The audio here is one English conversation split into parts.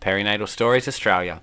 Perinatal Stories Australia.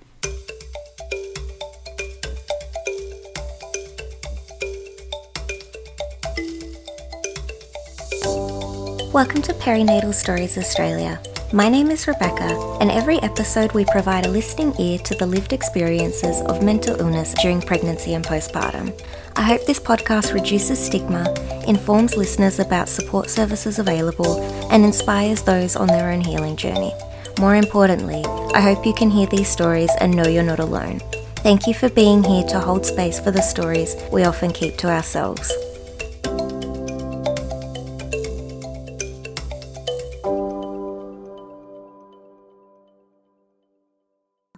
Welcome to Perinatal Stories Australia. My name is Rebecca, and every episode we provide a listening ear to the lived experiences of mental illness during pregnancy and postpartum. I hope this podcast reduces stigma, informs listeners about support services available, and inspires those on their own healing journey. More importantly, I hope you can hear these stories and know you're not alone. Thank you for being here to hold space for the stories we often keep to ourselves.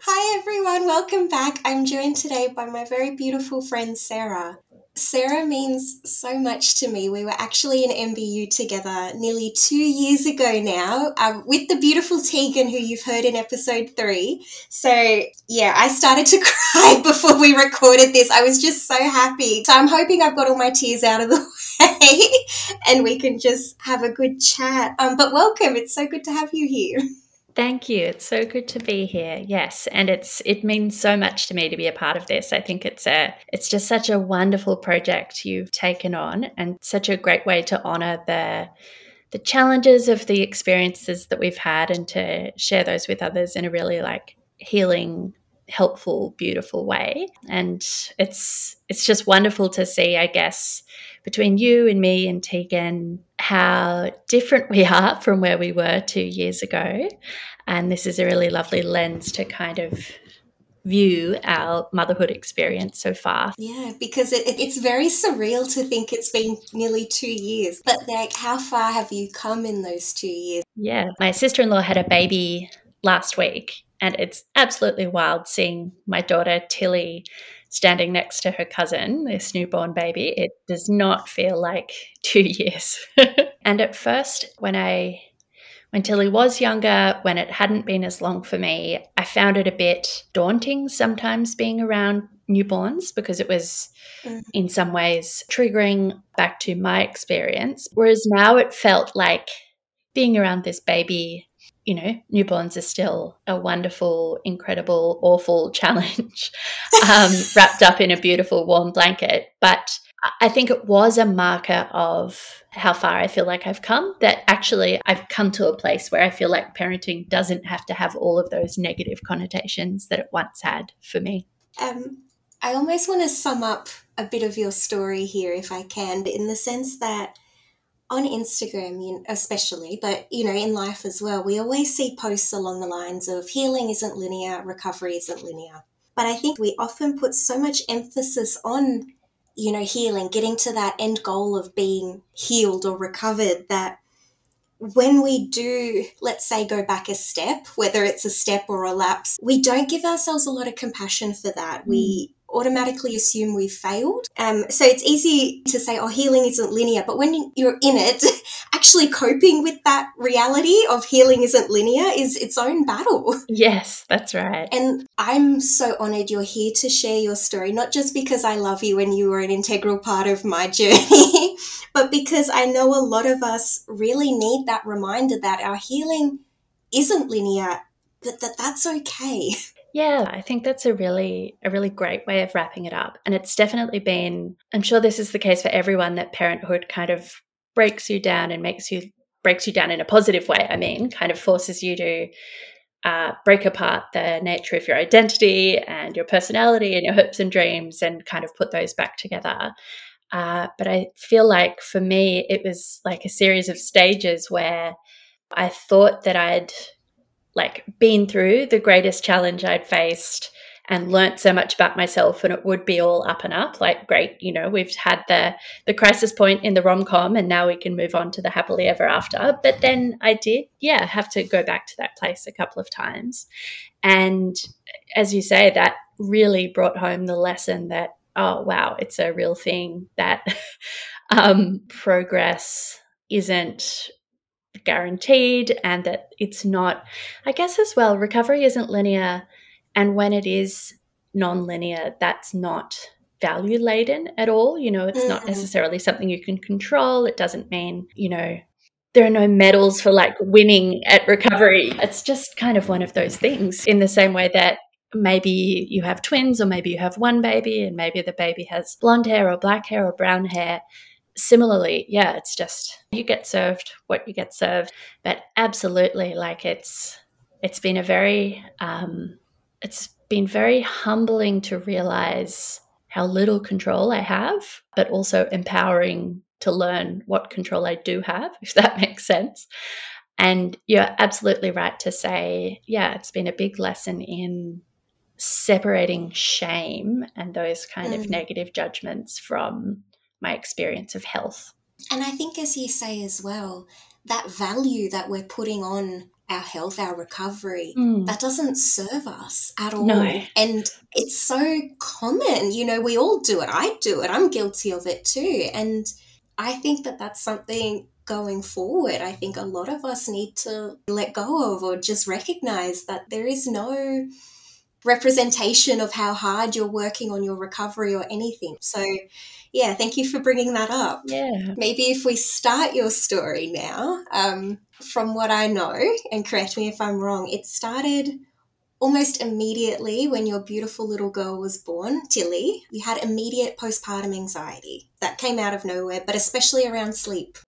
Hi everyone, welcome back. I'm joined today by my very beautiful friend Sarah. Sarah means so much to me. We were actually in MBU together nearly two years ago now um, with the beautiful Tegan, who you've heard in episode three. So, yeah, I started to cry before we recorded this. I was just so happy. So, I'm hoping I've got all my tears out of the way and we can just have a good chat. Um, but welcome. It's so good to have you here. Thank you. It's so good to be here. Yes, and it's it means so much to me to be a part of this. I think it's a it's just such a wonderful project you've taken on and such a great way to honor the the challenges of the experiences that we've had and to share those with others in a really like healing helpful beautiful way and it's it's just wonderful to see i guess between you and me and tegan how different we are from where we were two years ago and this is a really lovely lens to kind of view our motherhood experience so far. Yeah, because it, it, it's very surreal to think it's been nearly two years. But like, how far have you come in those two years? Yeah, my sister in law had a baby last week, and it's absolutely wild seeing my daughter Tilly standing next to her cousin, this newborn baby. It does not feel like two years. and at first, when I when Tilly was younger, when it hadn't been as long for me, I found it a bit daunting sometimes being around newborns because it was mm. in some ways triggering back to my experience. Whereas now it felt like being around this baby, you know, newborns are still a wonderful, incredible, awful challenge um, wrapped up in a beautiful warm blanket. But I think it was a marker of how far I feel like I've come. That actually I've come to a place where I feel like parenting doesn't have to have all of those negative connotations that it once had for me. Um, I almost want to sum up a bit of your story here, if I can, but in the sense that on Instagram, especially, but you know, in life as well, we always see posts along the lines of healing isn't linear, recovery isn't linear. But I think we often put so much emphasis on you know, healing, getting to that end goal of being healed or recovered, that when we do, let's say, go back a step, whether it's a step or a lapse, we don't give ourselves a lot of compassion for that. Mm. We automatically assume we've failed. Um, so it's easy to say, oh, healing isn't linear. But when you're in it, actually coping with that reality of healing isn't linear is its own battle. Yes, that's right. And I'm so honored you're here to share your story, not just because I love you and you were an integral part of my journey, but because I know a lot of us really need that reminder that our healing isn't linear, but that that's okay. Yeah, I think that's a really a really great way of wrapping it up. And it's definitely been I'm sure this is the case for everyone that parenthood kind of breaks you down and makes you breaks you down in a positive way. I mean, kind of forces you to uh, break apart the nature of your identity and your personality and your hopes and dreams and kind of put those back together. Uh, but I feel like for me, it was like a series of stages where I thought that I'd like been through the greatest challenge I'd faced and learnt so much about myself and it would be all up and up like great you know we've had the the crisis point in the rom-com and now we can move on to the happily ever after. But then i did yeah have to go back to that place a couple of times. And as you say that really brought home the lesson that oh wow it's a real thing that um, progress isn't guaranteed and that it's not, I guess, as well, recovery isn't linear. And when it is non linear, that's not value laden at all. You know, it's mm-hmm. not necessarily something you can control. It doesn't mean, you know, there are no medals for like winning at recovery. It's just kind of one of those things in the same way that maybe you have twins or maybe you have one baby and maybe the baby has blonde hair or black hair or brown hair. Similarly, yeah, it's just you get served what you get served. But absolutely, like it's it's been a very um, it's been very humbling to realize how little control I have, but also empowering to learn what control I do have, if that makes sense. And you're absolutely right to say, yeah, it's been a big lesson in separating shame and those kind mm. of negative judgments from my experience of health. And I think, as you say as well, that value that we're putting on our health, our recovery, mm. that doesn't serve us at all. No. And it's so common. You know, we all do it. I do it. I'm guilty of it too. And I think that that's something going forward. I think a lot of us need to let go of or just recognize that there is no representation of how hard you're working on your recovery or anything. So, yeah, thank you for bringing that up. Yeah. Maybe if we start your story now, um, from what I know, and correct me if I'm wrong, it started almost immediately when your beautiful little girl was born, Tilly, you had immediate postpartum anxiety. That came out of nowhere, but especially around sleep.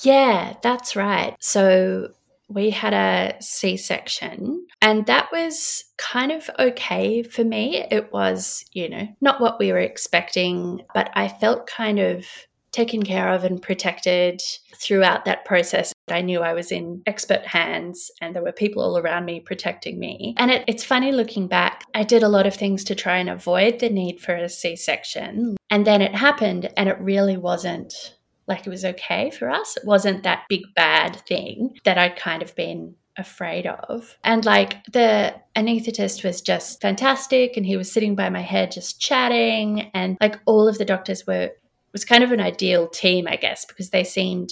Yeah, that's right. So we had a C section, and that was kind of okay for me. It was, you know, not what we were expecting, but I felt kind of taken care of and protected throughout that process. I knew I was in expert hands and there were people all around me protecting me. And it, it's funny looking back, I did a lot of things to try and avoid the need for a C section. And then it happened and it really wasn't like it was okay for us. It wasn't that big bad thing that I'd kind of been afraid of. And like the anesthetist was just fantastic and he was sitting by my head just chatting and like all of the doctors were was kind of an ideal team, I guess, because they seemed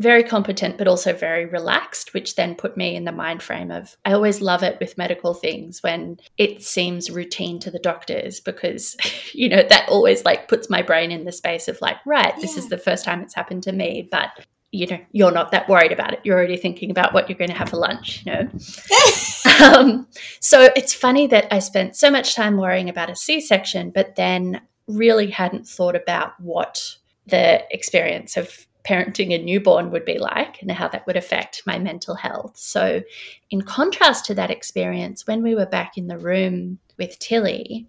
very competent but also very relaxed which then put me in the mind frame of i always love it with medical things when it seems routine to the doctors because you know that always like puts my brain in the space of like right yeah. this is the first time it's happened to me but you know you're not that worried about it you're already thinking about what you're going to have for lunch you know um, so it's funny that i spent so much time worrying about a c-section but then really hadn't thought about what the experience of parenting a newborn would be like and how that would affect my mental health. So, in contrast to that experience, when we were back in the room with Tilly,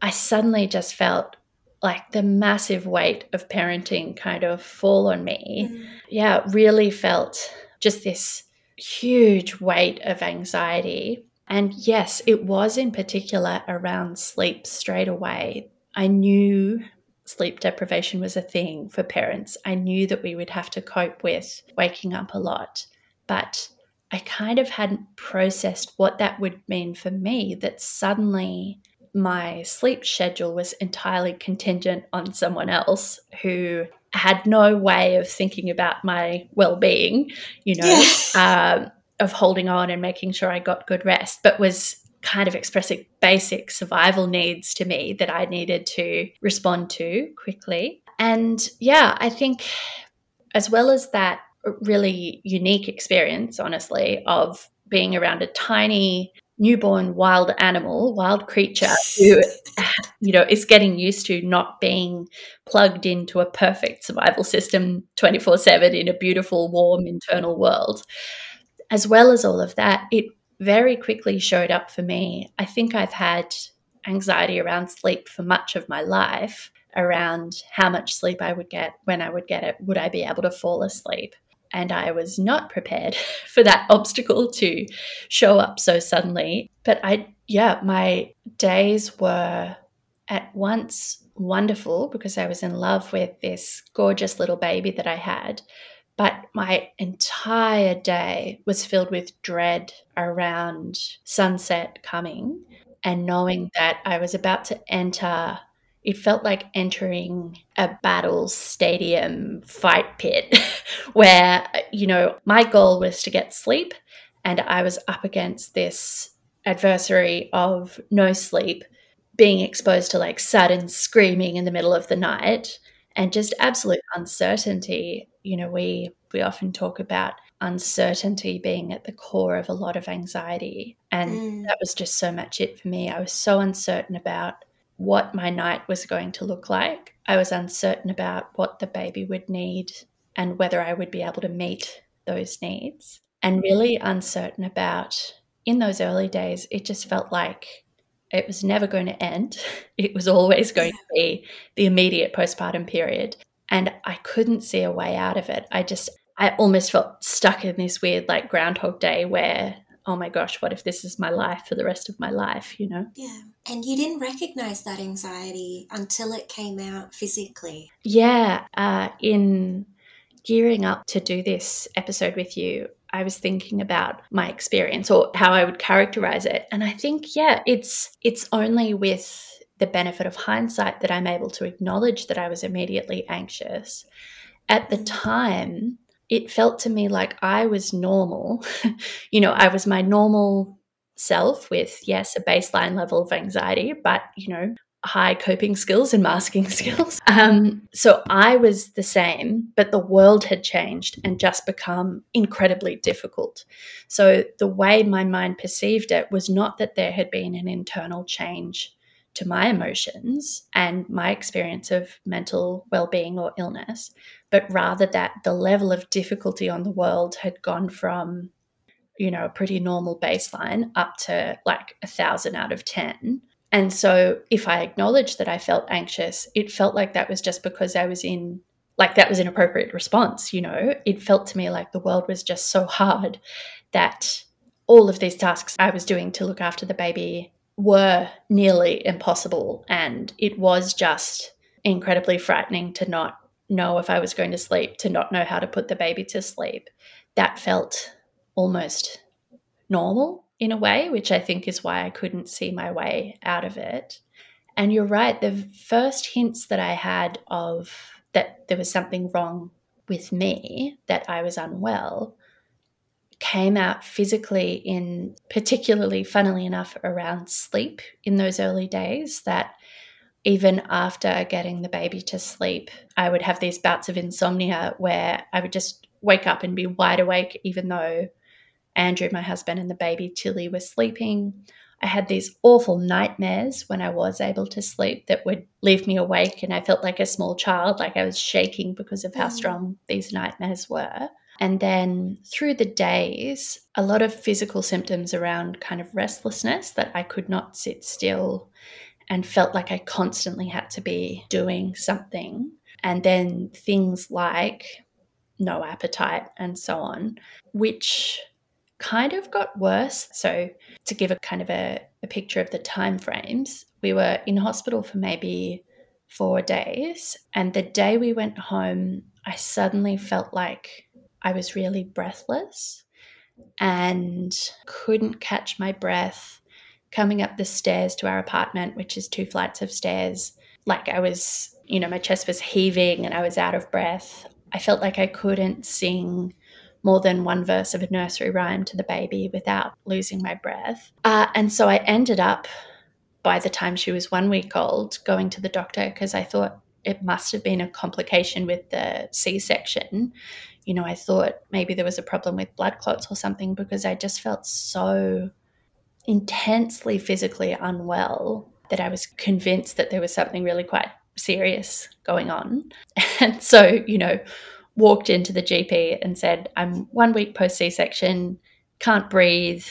I suddenly just felt like the massive weight of parenting kind of fall on me. Mm. Yeah, really felt just this huge weight of anxiety. And yes, it was in particular around sleep straight away. I knew sleep deprivation was a thing for parents. I knew that we would have to cope with waking up a lot, but I kind of hadn't processed what that would mean for me that suddenly my sleep schedule was entirely contingent on someone else who had no way of thinking about my well-being, you know, yeah. um, of holding on and making sure I got good rest, but was kind of expressing basic survival needs to me that I needed to respond to quickly. And yeah, I think as well as that really unique experience, honestly, of being around a tiny newborn wild animal, wild creature who, you know, is getting used to not being plugged into a perfect survival system 24 7 in a beautiful, warm internal world. As well as all of that, it very quickly showed up for me. I think I've had anxiety around sleep for much of my life, around how much sleep I would get, when I would get it, would I be able to fall asleep? And I was not prepared for that obstacle to show up so suddenly. But I, yeah, my days were at once wonderful because I was in love with this gorgeous little baby that I had. But my entire day was filled with dread around sunset coming and knowing that I was about to enter. It felt like entering a battle stadium fight pit where, you know, my goal was to get sleep and I was up against this adversary of no sleep, being exposed to like sudden screaming in the middle of the night and just absolute uncertainty. You know, we we often talk about uncertainty being at the core of a lot of anxiety. And mm. that was just so much it for me. I was so uncertain about what my night was going to look like. I was uncertain about what the baby would need and whether I would be able to meet those needs. And really uncertain about, in those early days, it just felt like it was never going to end. It was always going to be the immediate postpartum period. And I couldn't see a way out of it. I just, I almost felt stuck in this weird, like, Groundhog Day where, oh my gosh, what if this is my life for the rest of my life, you know? Yeah. And you didn't recognize that anxiety until it came out physically. Yeah. Uh, in gearing up to do this episode with you, I was thinking about my experience or how I would characterize it. And I think, yeah, it's it's only with the benefit of hindsight that I'm able to acknowledge that I was immediately anxious. At the time, it felt to me like I was normal. you know, I was my normal self with, yes, a baseline level of anxiety, but, you know, high coping skills and masking skills. Um, so I was the same, but the world had changed and just become incredibly difficult. So the way my mind perceived it was not that there had been an internal change to my emotions and my experience of mental well-being or illness, but rather that the level of difficulty on the world had gone from you know a pretty normal baseline up to like a thousand out of ten and so if I acknowledged that I felt anxious, it felt like that was just because I was in, like, that was an appropriate response. You know, it felt to me like the world was just so hard that all of these tasks I was doing to look after the baby were nearly impossible. And it was just incredibly frightening to not know if I was going to sleep, to not know how to put the baby to sleep. That felt almost normal in a way, which I think is why I couldn't see my way out of it. And you're right, the first hints that I had of that there was something wrong with me, that I was unwell, came out physically in particularly, funnily enough, around sleep in those early days. That even after getting the baby to sleep, I would have these bouts of insomnia where I would just wake up and be wide awake, even though Andrew, my husband, and the baby Tilly were sleeping. I had these awful nightmares when I was able to sleep that would leave me awake, and I felt like a small child, like I was shaking because of how mm. strong these nightmares were. And then through the days, a lot of physical symptoms around kind of restlessness that I could not sit still and felt like I constantly had to be doing something. And then things like no appetite and so on, which kind of got worse. So to give a kind of a, a picture of the time frames, we were in hospital for maybe four days. And the day we went home, I suddenly felt like I was really breathless and couldn't catch my breath coming up the stairs to our apartment, which is two flights of stairs. Like I was, you know, my chest was heaving and I was out of breath. I felt like I couldn't sing more than one verse of a nursery rhyme to the baby without losing my breath. Uh, and so I ended up, by the time she was one week old, going to the doctor because I thought it must have been a complication with the C section. You know, I thought maybe there was a problem with blood clots or something because I just felt so intensely physically unwell that I was convinced that there was something really quite serious going on. And so, you know, walked into the GP and said, I'm one week post C section, can't breathe,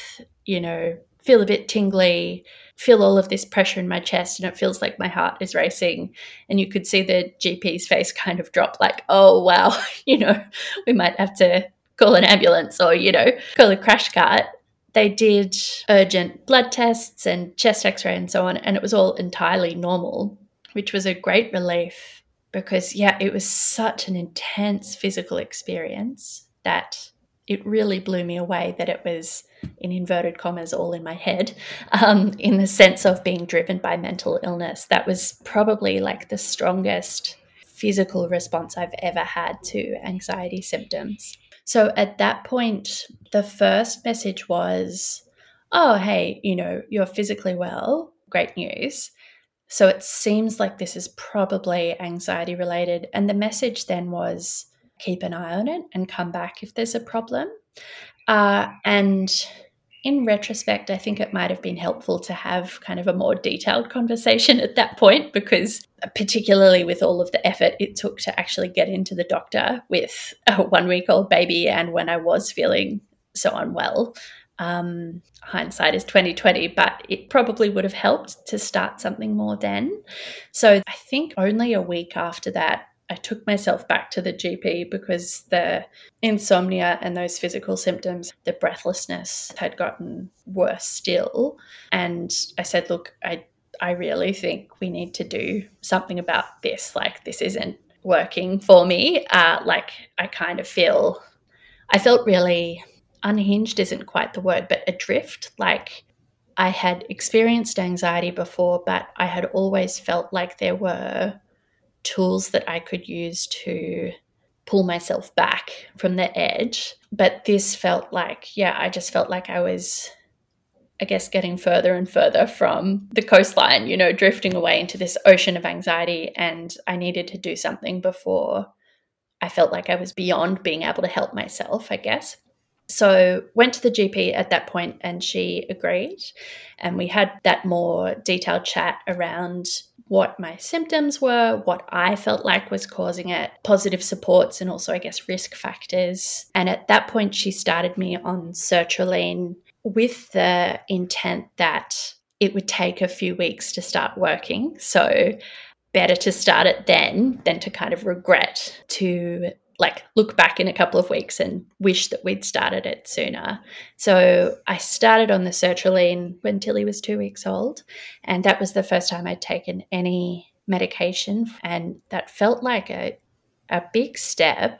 you know, feel a bit tingly, feel all of this pressure in my chest, and it feels like my heart is racing. And you could see the GP's face kind of drop, like, oh, wow, you know, we might have to call an ambulance or, you know, call a crash cart. They did urgent blood tests and chest x ray and so on, and it was all entirely normal, which was a great relief because, yeah, it was such an intense physical experience that it really blew me away that it was, in inverted commas, all in my head, um, in the sense of being driven by mental illness. That was probably like the strongest physical response I've ever had to anxiety symptoms. So at that point, the first message was, oh, hey, you know, you're physically well, great news. So it seems like this is probably anxiety related. And the message then was keep an eye on it and come back if there's a problem. Uh, and in retrospect, I think it might have been helpful to have kind of a more detailed conversation at that point because, particularly with all of the effort it took to actually get into the doctor with a one week old baby and when I was feeling so unwell. Um, hindsight is 2020, but it probably would have helped to start something more then. So I think only a week after that, I took myself back to the GP because the insomnia and those physical symptoms, the breathlessness had gotten worse still. And I said, look, I I really think we need to do something about this. Like this isn't working for me. Uh, like I kind of feel I felt really unhinged isn't quite the word, but adrift. Like I had experienced anxiety before, but I had always felt like there were tools that I could use to pull myself back from the edge. But this felt like, yeah, I just felt like I was, I guess, getting further and further from the coastline, you know, drifting away into this ocean of anxiety. And I needed to do something before I felt like I was beyond being able to help myself, I guess. So went to the GP at that point and she agreed and we had that more detailed chat around what my symptoms were, what I felt like was causing it, positive supports, and also, I guess, risk factors. And at that point, she started me on sertraline with the intent that it would take a few weeks to start working. So, better to start it then than to kind of regret to like look back in a couple of weeks and wish that we'd started it sooner. So I started on the sertraline when Tilly was two weeks old, and that was the first time I'd taken any medication, and that felt like a a big step.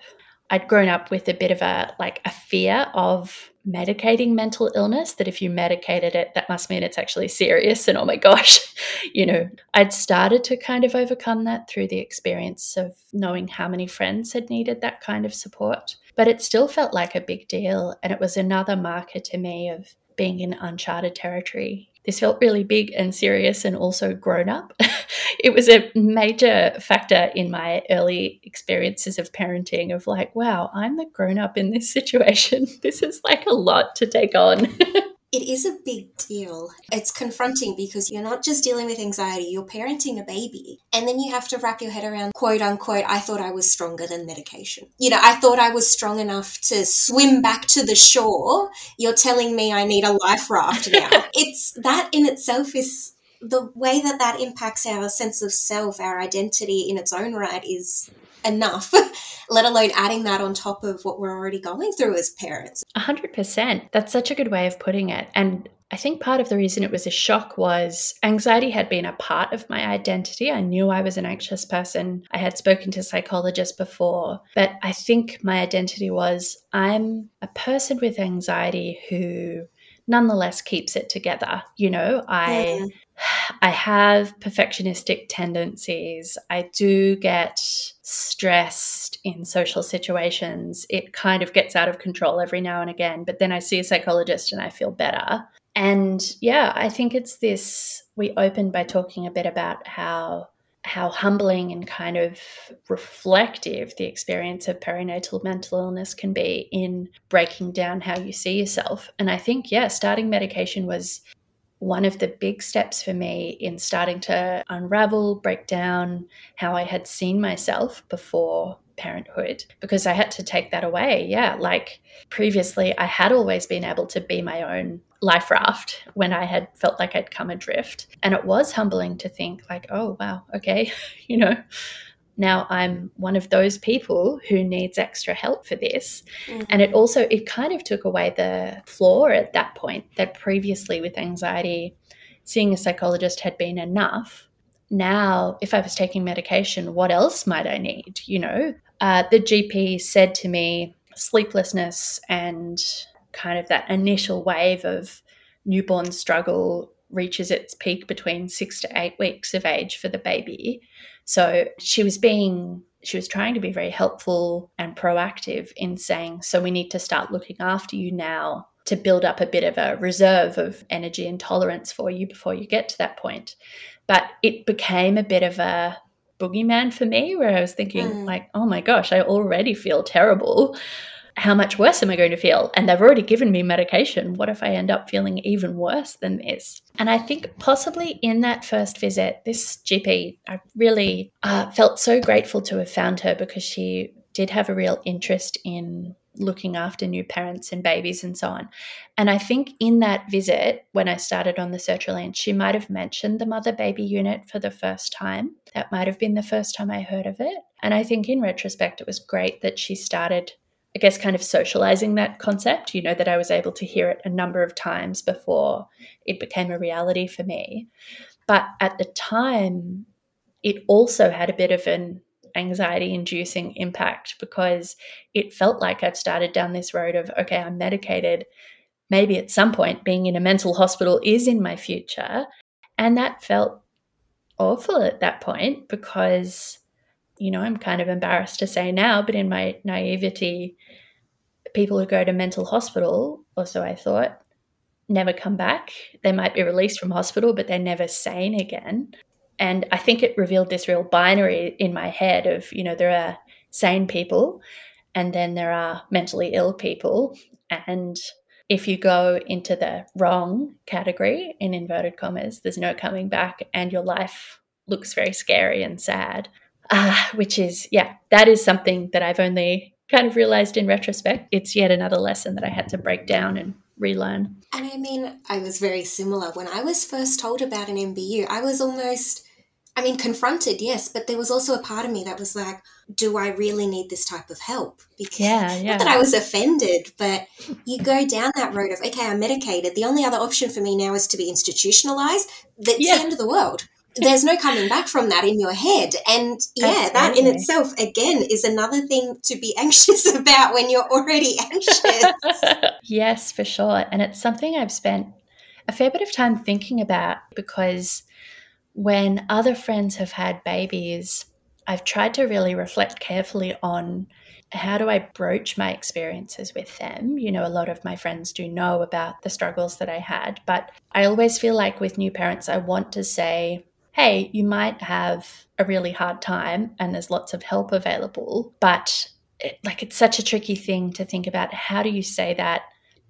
I'd grown up with a bit of a like a fear of medicating mental illness that if you medicated it that must mean it's actually serious and oh my gosh you know. I'd started to kind of overcome that through the experience of knowing how many friends had needed that kind of support. But it still felt like a big deal and it was another marker to me of being in uncharted territory this felt really big and serious and also grown up. it was a major factor in my early experiences of parenting of like, wow, I'm the grown up in this situation. This is like a lot to take on. It is a big deal. It's confronting because you're not just dealing with anxiety, you're parenting a baby. And then you have to wrap your head around, quote unquote, I thought I was stronger than medication. You know, I thought I was strong enough to swim back to the shore. You're telling me I need a life raft now. it's that in itself is the way that that impacts our sense of self, our identity in its own right is enough, let alone adding that on top of what we're already going through as parents. A hundred percent. That's such a good way of putting it. And I think part of the reason it was a shock was anxiety had been a part of my identity. I knew I was an anxious person. I had spoken to psychologists before, but I think my identity was I'm a person with anxiety who nonetheless keeps it together. You know, I mm. I have perfectionistic tendencies. I do get stressed in social situations. It kind of gets out of control every now and again, but then I see a psychologist and I feel better. And yeah, I think it's this we opened by talking a bit about how how humbling and kind of reflective the experience of perinatal mental illness can be in breaking down how you see yourself. And I think, yeah, starting medication was one of the big steps for me in starting to unravel, break down how I had seen myself before parenthood because I had to take that away. Yeah, like previously, I had always been able to be my own life raft when I had felt like I'd come adrift. And it was humbling to think, like, oh, wow, okay, you know, now i'm one of those people who needs extra help for this. Mm-hmm. and it also it kind of took away the floor at that point that previously with anxiety seeing a psychologist had been enough. Now if i was taking medication what else might i need you know? Uh, the gp said to me sleeplessness and kind of that initial wave of newborn struggle reaches its peak between six to eight weeks of age for the baby so she was being, she was trying to be very helpful and proactive in saying, so we need to start looking after you now to build up a bit of a reserve of energy and tolerance for you before you get to that point. But it became a bit of a boogeyman for me where I was thinking, mm. like, oh my gosh, I already feel terrible. How much worse am I going to feel? And they've already given me medication. What if I end up feeling even worse than this? And I think possibly in that first visit, this GP, I really uh, felt so grateful to have found her because she did have a real interest in looking after new parents and babies and so on. And I think in that visit, when I started on the sertraline, she might have mentioned the mother baby unit for the first time. That might have been the first time I heard of it. And I think in retrospect, it was great that she started, I guess, kind of socializing that concept, you know, that I was able to hear it a number of times before it became a reality for me. But at the time, it also had a bit of an anxiety inducing impact because it felt like I'd started down this road of, okay, I'm medicated. Maybe at some point being in a mental hospital is in my future. And that felt awful at that point because, you know, I'm kind of embarrassed to say now, but in my naivety, people who go to mental hospital, or so I thought, never come back. They might be released from hospital, but they're never sane again and I think it revealed this real binary in my head of, you know, there are sane people and then there are mentally ill people. And if you go into the wrong category, in inverted commas, there's no coming back and your life looks very scary and sad. Uh, which is, yeah, that is something that I've only kind of realized in retrospect. It's yet another lesson that I had to break down and relearn. And I mean, I was very similar. When I was first told about an MBU, I was almost I mean, confronted, yes, but there was also a part of me that was like, do I really need this type of help? Because yeah, yeah. not that I was offended, but you go down that road of, okay, I'm medicated. The only other option for me now is to be institutionalized. That's yeah. the end of the world. There's no coming back from that in your head. And yeah, Absolutely. that in itself, again, is another thing to be anxious about when you're already anxious. yes, for sure. And it's something I've spent a fair bit of time thinking about because when other friends have had babies, I've tried to really reflect carefully on how do I broach my experiences with them? You know, a lot of my friends do know about the struggles that I had, but I always feel like with new parents, I want to say, hey, you might have a really hard time and there's lots of help available, but it, like it's such a tricky thing to think about. How do you say that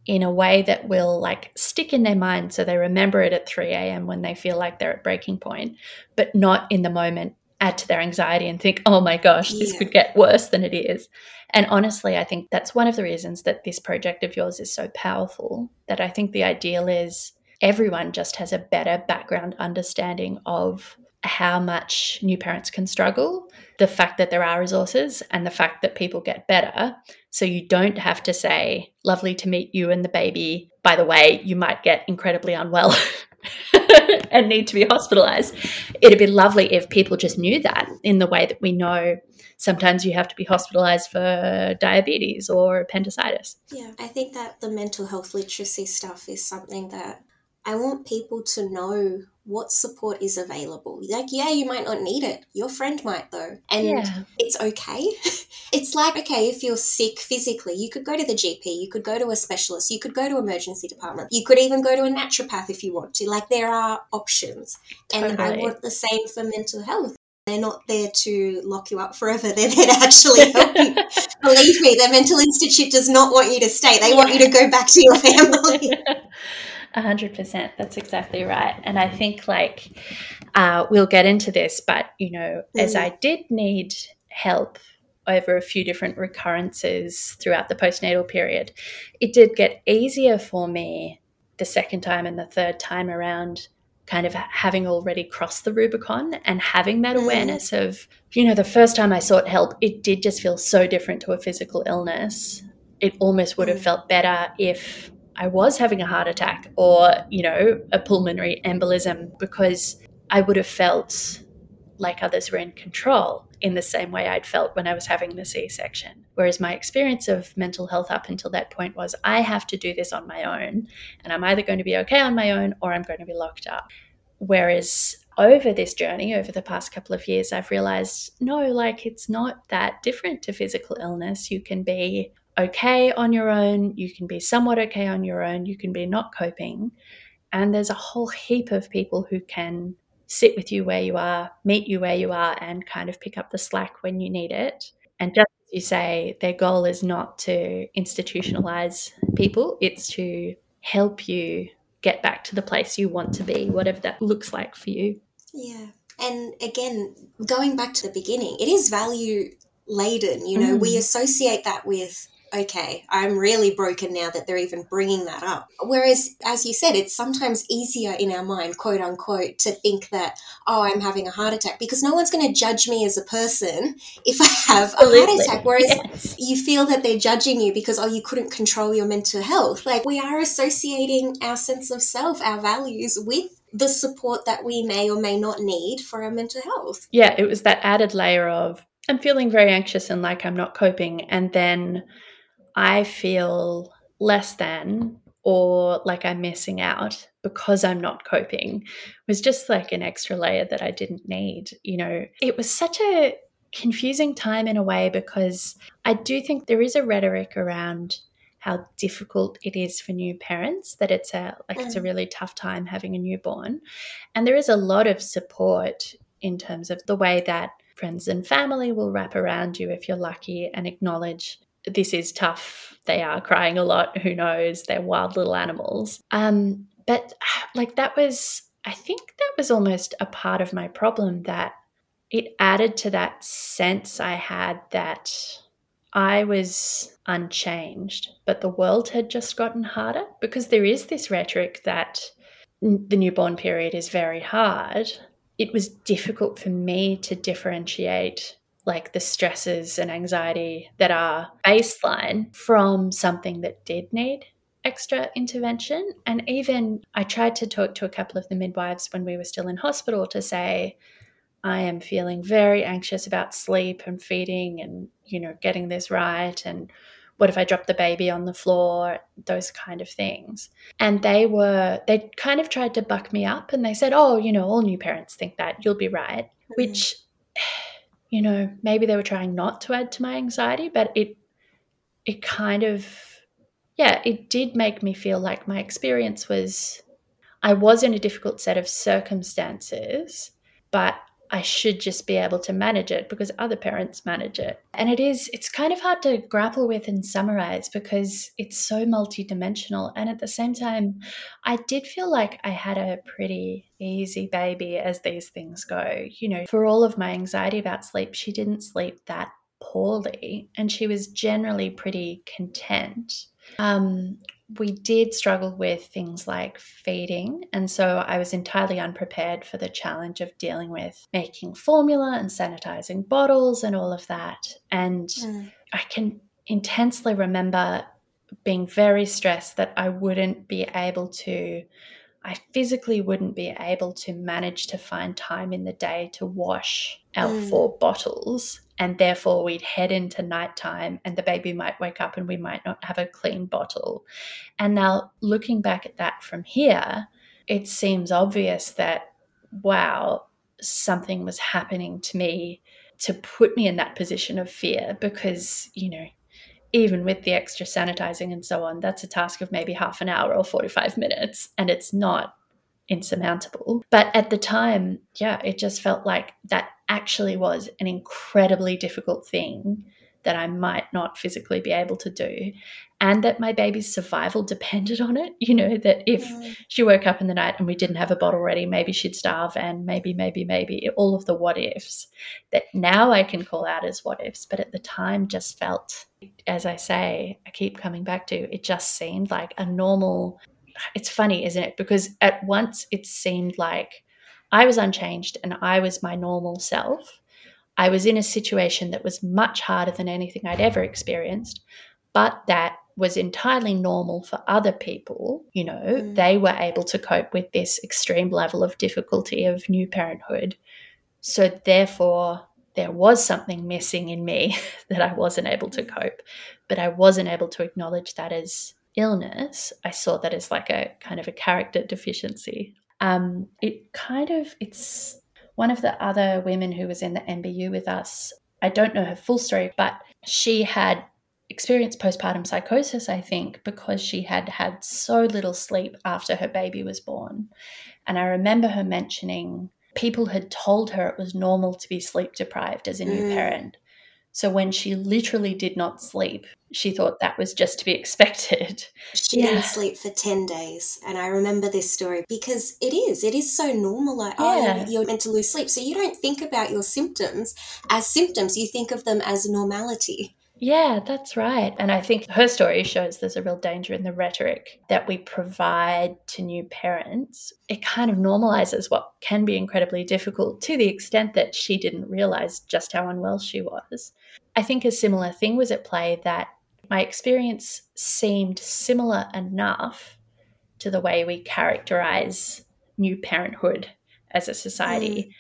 in a way that will like stick in their mind so they remember it at 3 a.m. when they feel like they're at breaking point, but not in the moment add to their anxiety and think, oh my gosh, this yeah. could get worse than it is. And honestly, I think that's one of the reasons that this project of yours is so powerful. That I think the ideal is everyone just has a better background understanding of how much new parents can struggle, the fact that there are resources, and the fact that people get better. So you don't have to say, lovely to meet you and the baby. By the way, you might get incredibly unwell and need to be hospitalized. It'd be lovely if people just knew that in the way that we know sometimes you have to be hospitalized for diabetes or appendicitis. Yeah, I think that the mental health literacy stuff is something that I want people to know what support is available. Like, yeah, you might not need it. Your friend might, though. And yeah. it's okay. it's like, okay, if you're sick physically, you could go to the GP, you could go to a specialist, you could go to emergency department, you could even go to a naturopath if you want to. Like, there are options. Totally. And I want the same for mental health. They're not there to lock you up forever. They're there to actually help you. Believe me, the mental institute does not want you to stay. They yeah. want you to go back to your family. A hundred percent. That's exactly right. And I think like uh, we'll get into this, but you know, mm. as I did need help over a few different recurrences throughout the postnatal period, it did get easier for me the second time and the third time around kind of having already crossed the Rubicon and having that mm. awareness of, you know, the first time I sought help, it did just feel so different to a physical illness. It almost would have mm. felt better if I was having a heart attack or, you know, a pulmonary embolism because I would have felt like others were in control in the same way I'd felt when I was having the C section. Whereas my experience of mental health up until that point was I have to do this on my own, and I'm either going to be okay on my own or I'm going to be locked up. Whereas over this journey, over the past couple of years, I've realized no, like it's not that different to physical illness. You can be okay on your own, you can be somewhat okay on your own, you can be not coping. And there's a whole heap of people who can sit with you where you are, meet you where you are, and kind of pick up the slack when you need it. And just as you say, their goal is not to institutionalize people, it's to help you get back to the place you want to be, whatever that looks like for you. Yeah. And again, going back to the beginning, it is value laden. You know, mm. we associate that with okay, I'm really broken now that they're even bringing that up. Whereas, as you said, it's sometimes easier in our mind, quote unquote, to think that, oh, I'm having a heart attack because no one's going to judge me as a person if I have Absolutely. a heart attack. Whereas yes. you feel that they're judging you because, oh, you couldn't control your mental health. Like we are associating our sense of self, our values with the support that we may or may not need for our mental health. Yeah, it was that added layer of I'm feeling very anxious and like I'm not coping. And then I feel less than or like I'm missing out because I'm not coping was just like an extra layer that I didn't need. You know, it was such a confusing time in a way because I do think there is a rhetoric around how difficult it is for new parents that it's a like it's a mm. really tough time having a newborn and there is a lot of support in terms of the way that friends and family will wrap around you if you're lucky and acknowledge this is tough. They are crying a lot. Who knows? They're wild little animals. Um, but like that was, I think that was almost a part of my problem that it added to that sense I had that I was unchanged, but the world had just gotten harder because there is this rhetoric that the newborn period is very hard. It was difficult for me to differentiate like the stresses and anxiety that are baseline from something that did need extra intervention. And even I tried to talk to a couple of the midwives when we were still in hospital to say, I am feeling very anxious about sleep and feeding and, you know, getting this right. And what if I drop the baby on the floor? Those kind of things. And they were, they kind of tried to buck me up and they said, oh, you know, all new parents think that you'll be right, mm-hmm. which you know, maybe they were trying not to add to my anxiety, but it it kind of yeah, it did make me feel like my experience was I was in a difficult set of circumstances, but I should just be able to manage it because other parents manage it. And it is, it's kind of hard to grapple with and summarize because it's so multidimensional. And at the same time, I did feel like I had a pretty easy baby as these things go. You know, for all of my anxiety about sleep, she didn't sleep that poorly and she was generally pretty content. Um, we did struggle with things like feeding. And so I was entirely unprepared for the challenge of dealing with making formula and sanitizing bottles and all of that. And mm. I can intensely remember being very stressed that I wouldn't be able to. I physically wouldn't be able to manage to find time in the day to wash our mm. four bottles and therefore we'd head into nighttime and the baby might wake up and we might not have a clean bottle. And now looking back at that from here, it seems obvious that wow, something was happening to me to put me in that position of fear because, you know, even with the extra sanitizing and so on, that's a task of maybe half an hour or 45 minutes and it's not insurmountable. But at the time, yeah, it just felt like that actually was an incredibly difficult thing that I might not physically be able to do. And that my baby's survival depended on it. You know, that if yeah. she woke up in the night and we didn't have a bottle ready, maybe she'd starve, and maybe, maybe, maybe all of the what ifs that now I can call out as what ifs. But at the time, just felt, as I say, I keep coming back to, it just seemed like a normal it's funny, isn't it? Because at once it seemed like I was unchanged and I was my normal self. I was in a situation that was much harder than anything I'd ever experienced, but that was entirely normal for other people. You know, mm. they were able to cope with this extreme level of difficulty of new parenthood. So, therefore, there was something missing in me that I wasn't able to cope, but I wasn't able to acknowledge that as illness, I saw that as like a kind of a character deficiency. Um, it kind of, it's one of the other women who was in the MBU with us. I don't know her full story, but she had experienced postpartum psychosis, I think, because she had had so little sleep after her baby was born. And I remember her mentioning people had told her it was normal to be sleep deprived as a new mm. parent. So when she literally did not sleep, she thought that was just to be expected. She yeah. didn't sleep for 10 days. And I remember this story because it is, it is so normal. Like, oh, yeah. oh, you're meant to lose sleep. So you don't think about your symptoms as symptoms, you think of them as normality. Yeah, that's right. And I think her story shows there's a real danger in the rhetoric that we provide to new parents. It kind of normalizes what can be incredibly difficult to the extent that she didn't realize just how unwell she was. I think a similar thing was at play that my experience seemed similar enough to the way we characterize new parenthood as a society. Mm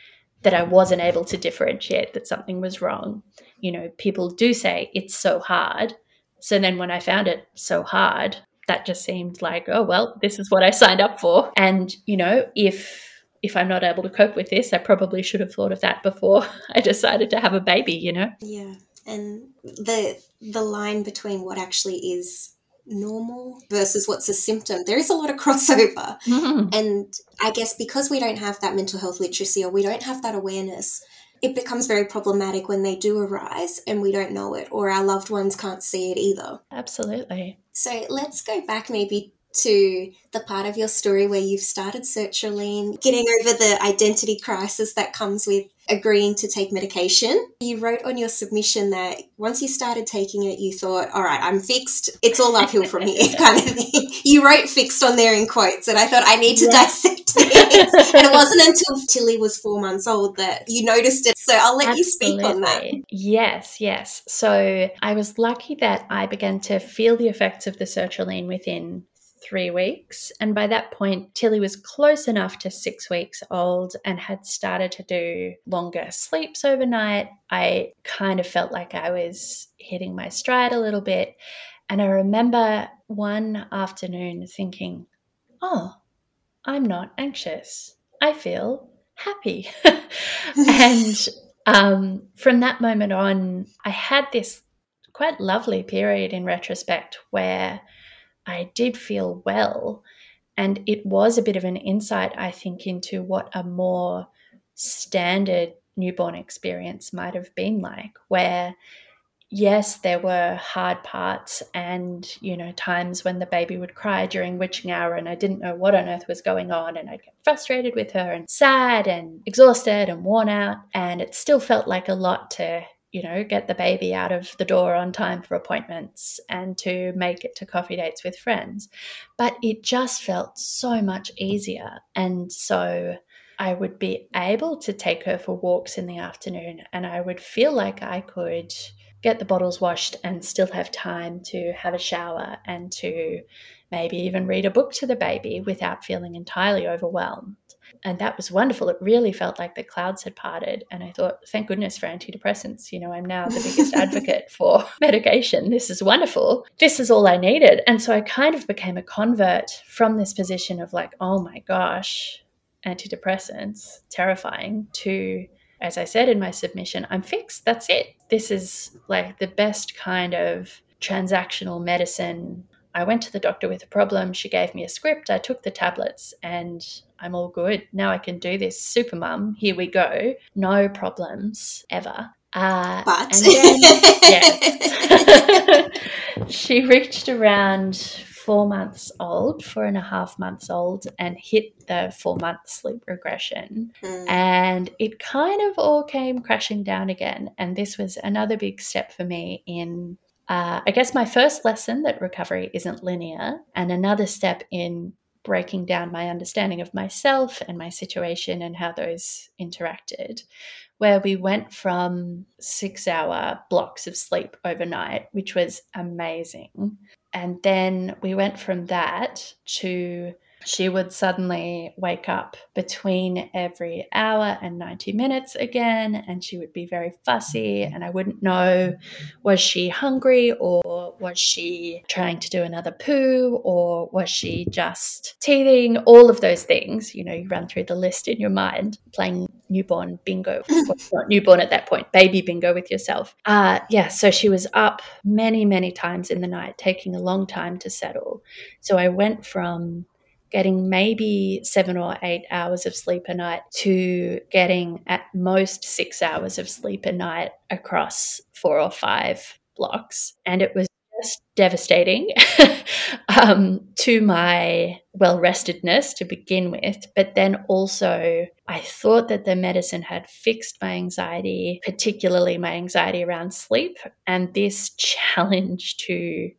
that I wasn't able to differentiate that something was wrong. You know, people do say it's so hard. So then when I found it so hard, that just seemed like, oh well, this is what I signed up for. And, you know, if if I'm not able to cope with this, I probably should have thought of that before I decided to have a baby, you know? Yeah. And the the line between what actually is normal versus what's a symptom. There is a lot of crossover. Mm-hmm. And I guess because we don't have that mental health literacy or we don't have that awareness, it becomes very problematic when they do arise and we don't know it or our loved ones can't see it either. Absolutely. So let's go back maybe to the part of your story where you've started sertraline, getting over the identity crisis that comes with agreeing to take medication. You wrote on your submission that once you started taking it, you thought, all right, I'm fixed. It's all uphill from here, kind of thing. You wrote fixed on there in quotes, and I thought, I need to dissect this. and it wasn't until Tilly was four months old that you noticed it. So I'll let Absolutely. you speak on that. Yes, yes. So I was lucky that I began to feel the effects of the sertraline within three weeks. And by that point, Tilly was close enough to six weeks old and had started to do longer sleeps overnight. I kind of felt like I was hitting my stride a little bit. And I remember one afternoon thinking, oh, I'm not anxious. I feel happy. and um, from that moment on, I had this quite lovely period in retrospect where I did feel well. And it was a bit of an insight, I think, into what a more standard newborn experience might have been like, where yes, there were hard parts and, you know, times when the baby would cry during witching hour and I didn't know what on earth was going on and I'd get frustrated with her and sad and exhausted and worn out. And it still felt like a lot to you know, get the baby out of the door on time for appointments and to make it to coffee dates with friends. But it just felt so much easier. And so I would be able to take her for walks in the afternoon and I would feel like I could get the bottles washed and still have time to have a shower and to maybe even read a book to the baby without feeling entirely overwhelmed. And that was wonderful. It really felt like the clouds had parted. And I thought, thank goodness for antidepressants. You know, I'm now the biggest advocate for medication. This is wonderful. This is all I needed. And so I kind of became a convert from this position of like, oh my gosh, antidepressants, terrifying, to as I said in my submission, I'm fixed. That's it. This is like the best kind of transactional medicine I went to the doctor with a problem. She gave me a script. I took the tablets and I'm all good. Now I can do this. Super mum, here we go. No problems ever. Uh, but then, yeah. she reached around four months old, four and a half months old, and hit the four month sleep regression. Mm. And it kind of all came crashing down again. And this was another big step for me in uh, I guess my first lesson that recovery isn't linear, and another step in breaking down my understanding of myself and my situation and how those interacted, where we went from six hour blocks of sleep overnight, which was amazing. And then we went from that to she would suddenly wake up between every hour and 90 minutes again, and she would be very fussy, and I wouldn't know was she hungry or was she trying to do another poo or was she just teething? All of those things, you know, you run through the list in your mind, playing newborn bingo, not newborn at that point, baby bingo with yourself. Uh, yeah, so she was up many, many times in the night, taking a long time to settle. So I went from getting maybe seven or eight hours of sleep a night to getting at most six hours of sleep a night across four or five blocks. And it was just devastating um, to my well restedness to begin with. But then also, I thought that the medicine had fixed my anxiety, particularly my anxiety around sleep. And this challenge to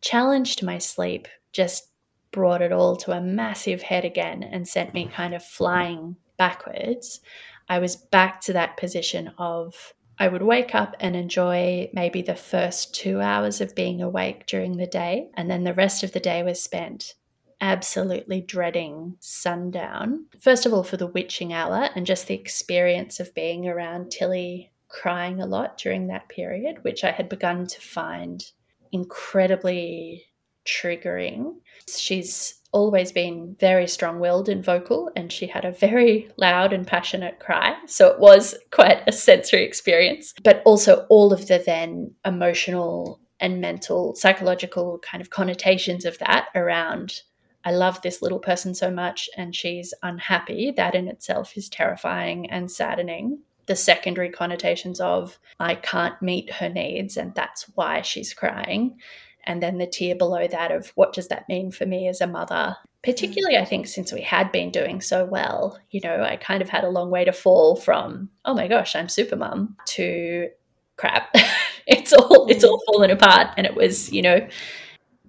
challenge to my sleep just brought it all to a massive head again and sent me kind of flying backwards. I was back to that position of I would wake up and enjoy maybe the first two hours of being awake during the day, and then the rest of the day was spent absolutely dreading sundown. First of all, for the witching hour and just the experience of being around Tilly crying a lot during that period, which I had begun to find incredibly triggering. She's always been very strong willed and vocal, and she had a very loud and passionate cry. So it was quite a sensory experience, but also all of the then emotional and mental, psychological kind of connotations of that around. I love this little person so much, and she's unhappy. That in itself is terrifying and saddening. The secondary connotations of I can't meet her needs, and that's why she's crying and then the tier below that of what does that mean for me as a mother? Particularly i think since we had been doing so well you know i kind of had a long way to fall from oh my gosh i'm super mum to crap. It's all it's all fallen apart and it was you know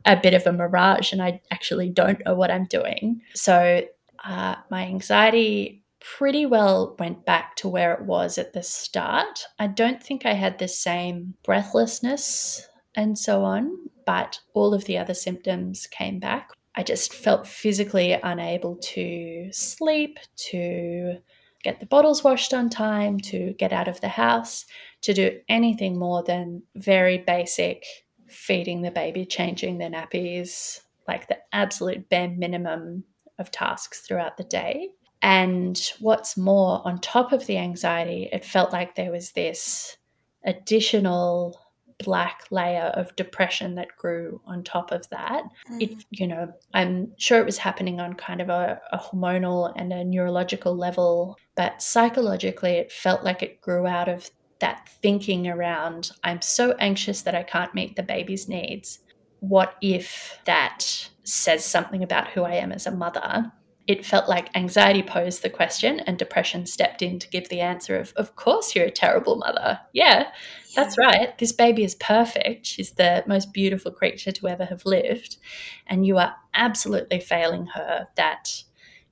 a bit of a mirage and i actually don't know what i'm doing. So uh, my anxiety pretty well went back to where it was at the start. I don't think i had the same breathlessness and so on but all of the other symptoms came back. I just felt physically unable to sleep, to get the bottles washed on time, to get out of the house, to do anything more than very basic feeding the baby, changing their nappies, like the absolute bare minimum of tasks throughout the day. And what's more, on top of the anxiety, it felt like there was this additional black layer of depression that grew on top of that. Mm. It, you know, I'm sure it was happening on kind of a, a, hormonal and a neurological level, but psychologically, it felt like it grew out of that thinking around I'm so anxious that I can't meet the baby's needs. What if that says something about who I am as a mother? It felt like anxiety posed the question and depression stepped in to give the answer of, of course, you're a terrible mother. Yeah, yeah, that's right. This baby is perfect. She's the most beautiful creature to ever have lived. And you are absolutely failing her that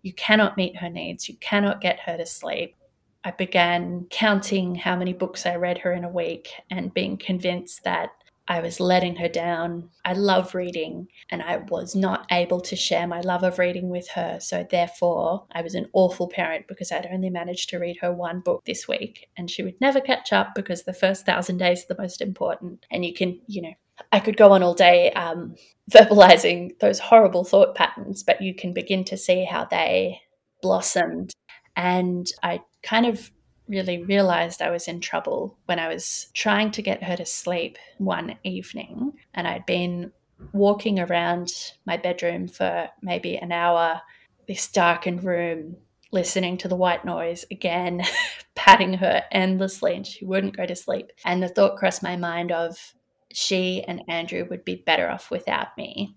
you cannot meet her needs, you cannot get her to sleep. I began counting how many books I read her in a week and being convinced that I was letting her down. I love reading and I was not able to share my love of reading with her. So, therefore, I was an awful parent because I'd only managed to read her one book this week and she would never catch up because the first thousand days are the most important. And you can, you know, I could go on all day um, verbalizing those horrible thought patterns, but you can begin to see how they blossomed. And I kind of really realized I was in trouble when I was trying to get her to sleep one evening. And I'd been walking around my bedroom for maybe an hour, this darkened room, listening to the white noise again, patting her endlessly, and she wouldn't go to sleep. And the thought crossed my mind of she and Andrew would be better off without me.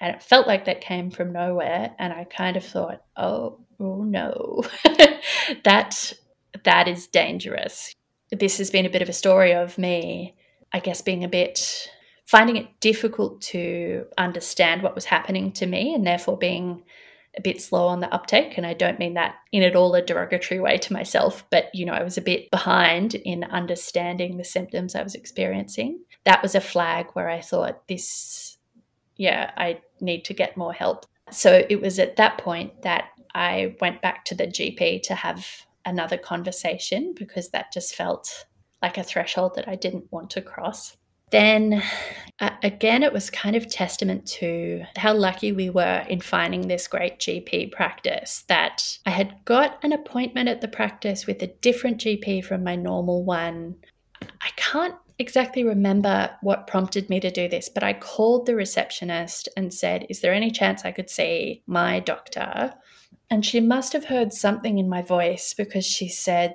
And it felt like that came from nowhere. And I kind of thought, oh, oh no, that that is dangerous. This has been a bit of a story of me, I guess, being a bit finding it difficult to understand what was happening to me and therefore being a bit slow on the uptake. And I don't mean that in at all a derogatory way to myself, but you know, I was a bit behind in understanding the symptoms I was experiencing. That was a flag where I thought, this, yeah, I need to get more help. So it was at that point that I went back to the GP to have another conversation because that just felt like a threshold that I didn't want to cross. Then uh, again, it was kind of testament to how lucky we were in finding this great GP practice that I had got an appointment at the practice with a different GP from my normal one. I can't exactly remember what prompted me to do this, but I called the receptionist and said, Is there any chance I could see my doctor? And she must have heard something in my voice because she said,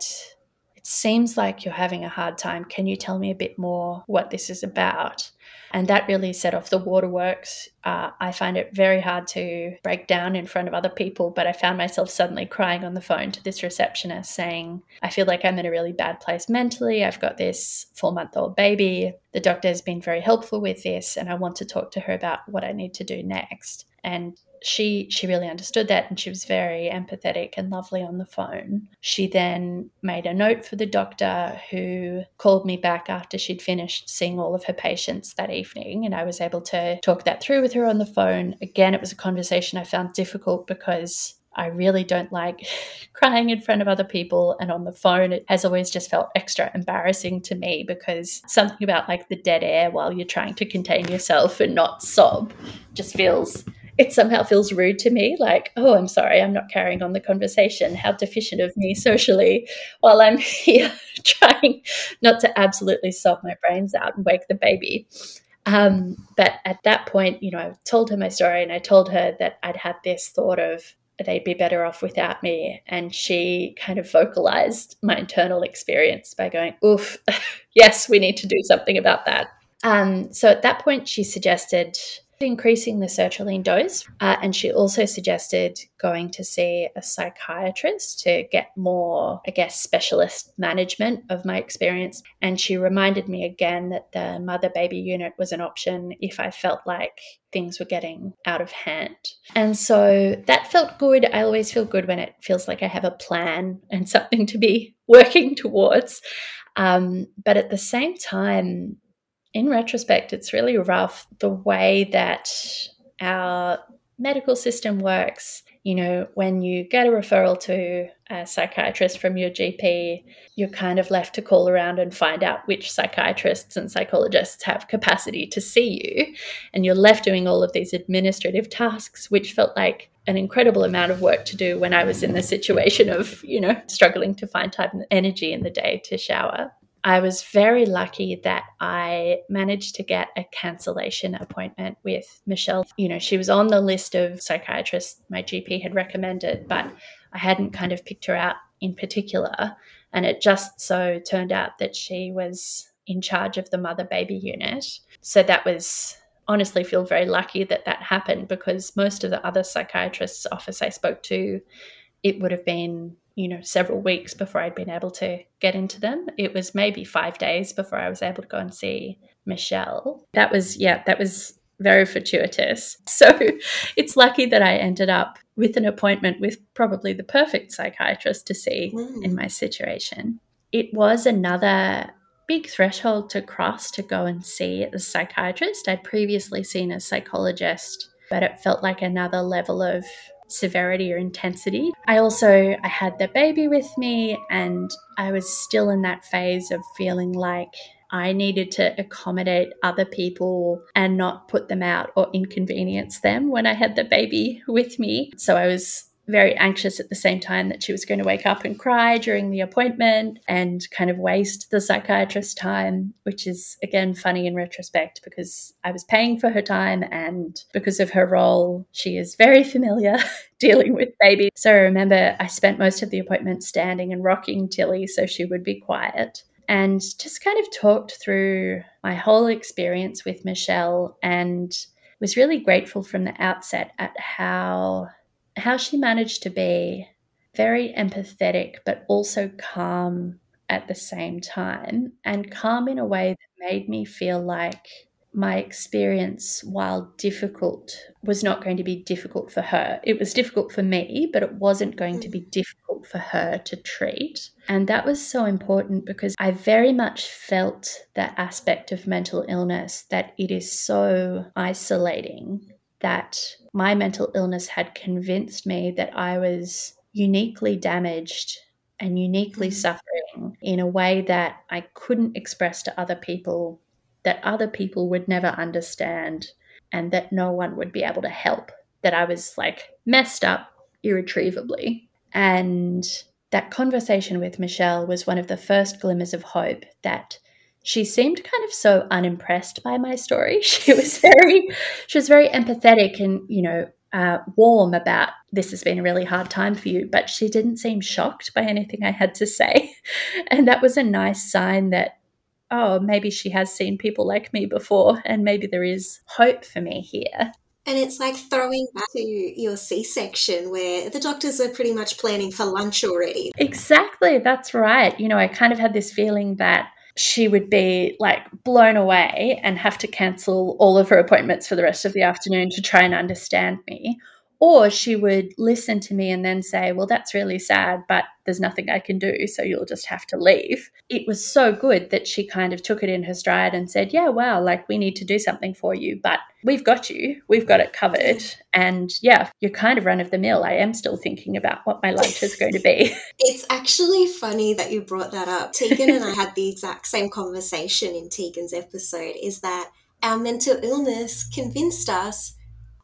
It seems like you're having a hard time. Can you tell me a bit more what this is about? And that really set off the waterworks. Uh, I find it very hard to break down in front of other people, but I found myself suddenly crying on the phone to this receptionist saying, I feel like I'm in a really bad place mentally. I've got this four month old baby. The doctor has been very helpful with this, and I want to talk to her about what I need to do next. And she she really understood that and she was very empathetic and lovely on the phone. She then made a note for the doctor who called me back after she'd finished seeing all of her patients that evening and I was able to talk that through with her on the phone. Again, it was a conversation I found difficult because I really don't like crying in front of other people and on the phone. It has always just felt extra embarrassing to me because something about like the dead air while you're trying to contain yourself and not sob just feels it somehow feels rude to me like oh i'm sorry i'm not carrying on the conversation. How deficient of me socially while i'm here trying not to absolutely sob my brains out and wake the baby. Um, but at that point you know i told her my story and i told her that i'd had this thought of they'd be better off without me. And she kind of vocalized my internal experience by going oof yes we need to do something about that. Um, so at that point she suggested increasing the sertraline dose. Uh, and she also suggested going to see a psychiatrist to get more, I guess, specialist management of my experience. And she reminded me again that the mother baby unit was an option if I felt like things were getting out of hand. And so that felt good. I always feel good when it feels like I have a plan and something to be working towards. Um, but at the same time, in retrospect, it's really rough the way that our medical system works. You know, when you get a referral to a psychiatrist from your GP, you're kind of left to call around and find out which psychiatrists and psychologists have capacity to see you. And you're left doing all of these administrative tasks, which felt like an incredible amount of work to do when I was in the situation of, you know, struggling to find time and energy in the day to shower. I was very lucky that I managed to get a cancellation appointment with Michelle. You know, she was on the list of psychiatrists my GP had recommended, but I hadn't kind of picked her out in particular. And it just so turned out that she was in charge of the mother baby unit. So that was honestly feel very lucky that that happened because most of the other psychiatrists' office I spoke to, it would have been you know, several weeks before I'd been able to get into them. It was maybe five days before I was able to go and see Michelle. That was, yeah, that was very fortuitous. So it's lucky that I ended up with an appointment with probably the perfect psychiatrist to see mm. in my situation. It was another big threshold to cross to go and see a psychiatrist. I'd previously seen a psychologist, but it felt like another level of severity or intensity. I also I had the baby with me and I was still in that phase of feeling like I needed to accommodate other people and not put them out or inconvenience them when I had the baby with me. So I was very anxious at the same time that she was going to wake up and cry during the appointment and kind of waste the psychiatrist's time, which is again funny in retrospect because I was paying for her time and because of her role, she is very familiar dealing with babies. So I remember I spent most of the appointment standing and rocking Tilly so she would be quiet and just kind of talked through my whole experience with Michelle and was really grateful from the outset at how how she managed to be very empathetic, but also calm at the same time, and calm in a way that made me feel like my experience, while difficult, was not going to be difficult for her. It was difficult for me, but it wasn't going to be mm. difficult for her to treat. And that was so important because I very much felt that aspect of mental illness that it is so isolating that my mental illness had convinced me that I was uniquely damaged and uniquely mm. suffering in a way that I couldn't express to other people, that other people would never understand, and that no one would be able to help. That I was like messed up irretrievably. And that conversation with Michelle was one of the first glimmers of hope that she seemed kind of so unimpressed by my story. She was very, she was very empathetic and, you know, uh, warm about this has been a really hard time for you, but she didn't seem shocked by anything I had to say. And that was a nice sign that, oh, maybe she has seen people like me before, and maybe there is hope for me here. And it's like throwing back to your C section where the doctors are pretty much planning for lunch already. Exactly, that's right. You know, I kind of had this feeling that she would be like blown away and have to cancel all of her appointments for the rest of the afternoon to try and understand me. Or she would listen to me and then say, Well, that's really sad, but there's nothing I can do, so you'll just have to leave. It was so good that she kind of took it in her stride and said, Yeah, wow, like we need to do something for you, but we've got you, we've got it covered. And yeah, you're kind of run of the mill. I am still thinking about what my lunch is going to be. It's actually funny that you brought that up. Tegan and I had the exact same conversation in Tegan's episode is that our mental illness convinced us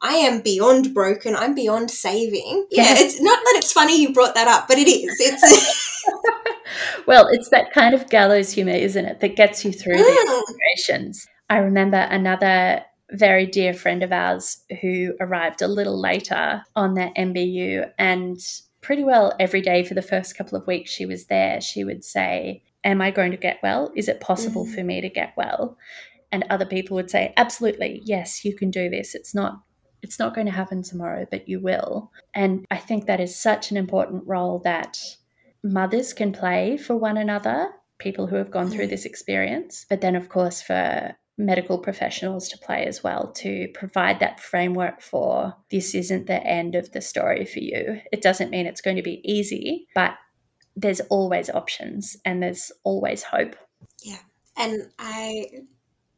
I am beyond broken. I'm beyond saving. Yeah, it's not that it's funny you brought that up, but it is. It's well, it's that kind of gallows humor, isn't it, that gets you through mm. the situations. I remember another very dear friend of ours who arrived a little later on that MBU and pretty well every day for the first couple of weeks she was there, she would say, Am I going to get well? Is it possible mm. for me to get well? And other people would say, Absolutely, yes, you can do this. It's not it's not going to happen tomorrow, but you will. And I think that is such an important role that mothers can play for one another, people who have gone through mm. this experience, but then, of course, for medical professionals to play as well to provide that framework for this isn't the end of the story for you. It doesn't mean it's going to be easy, but there's always options and there's always hope. Yeah. And I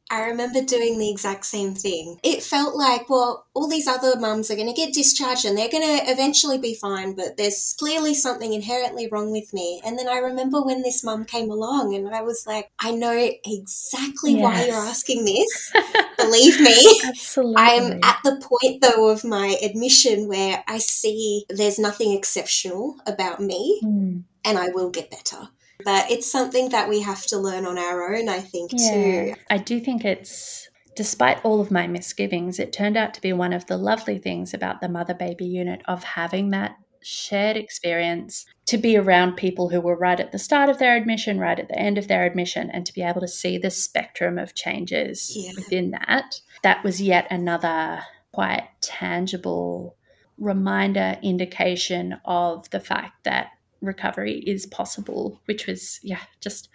I remember doing the exact same thing. It felt like, well, all these other mums are going to get discharged and they're going to eventually be fine, but there's clearly something inherently wrong with me. And then I remember when this mum came along and I was like, I know exactly yes. why you're asking this. Believe me. Absolutely. I'm at the point, though, of my admission where I see there's nothing exceptional about me mm. and I will get better. But it's something that we have to learn on our own, I think, yeah. too. I do think it's, despite all of my misgivings, it turned out to be one of the lovely things about the mother baby unit of having that shared experience to be around people who were right at the start of their admission, right at the end of their admission, and to be able to see the spectrum of changes yeah. within that. That was yet another quite tangible reminder, indication of the fact that recovery is possible, which was yeah, just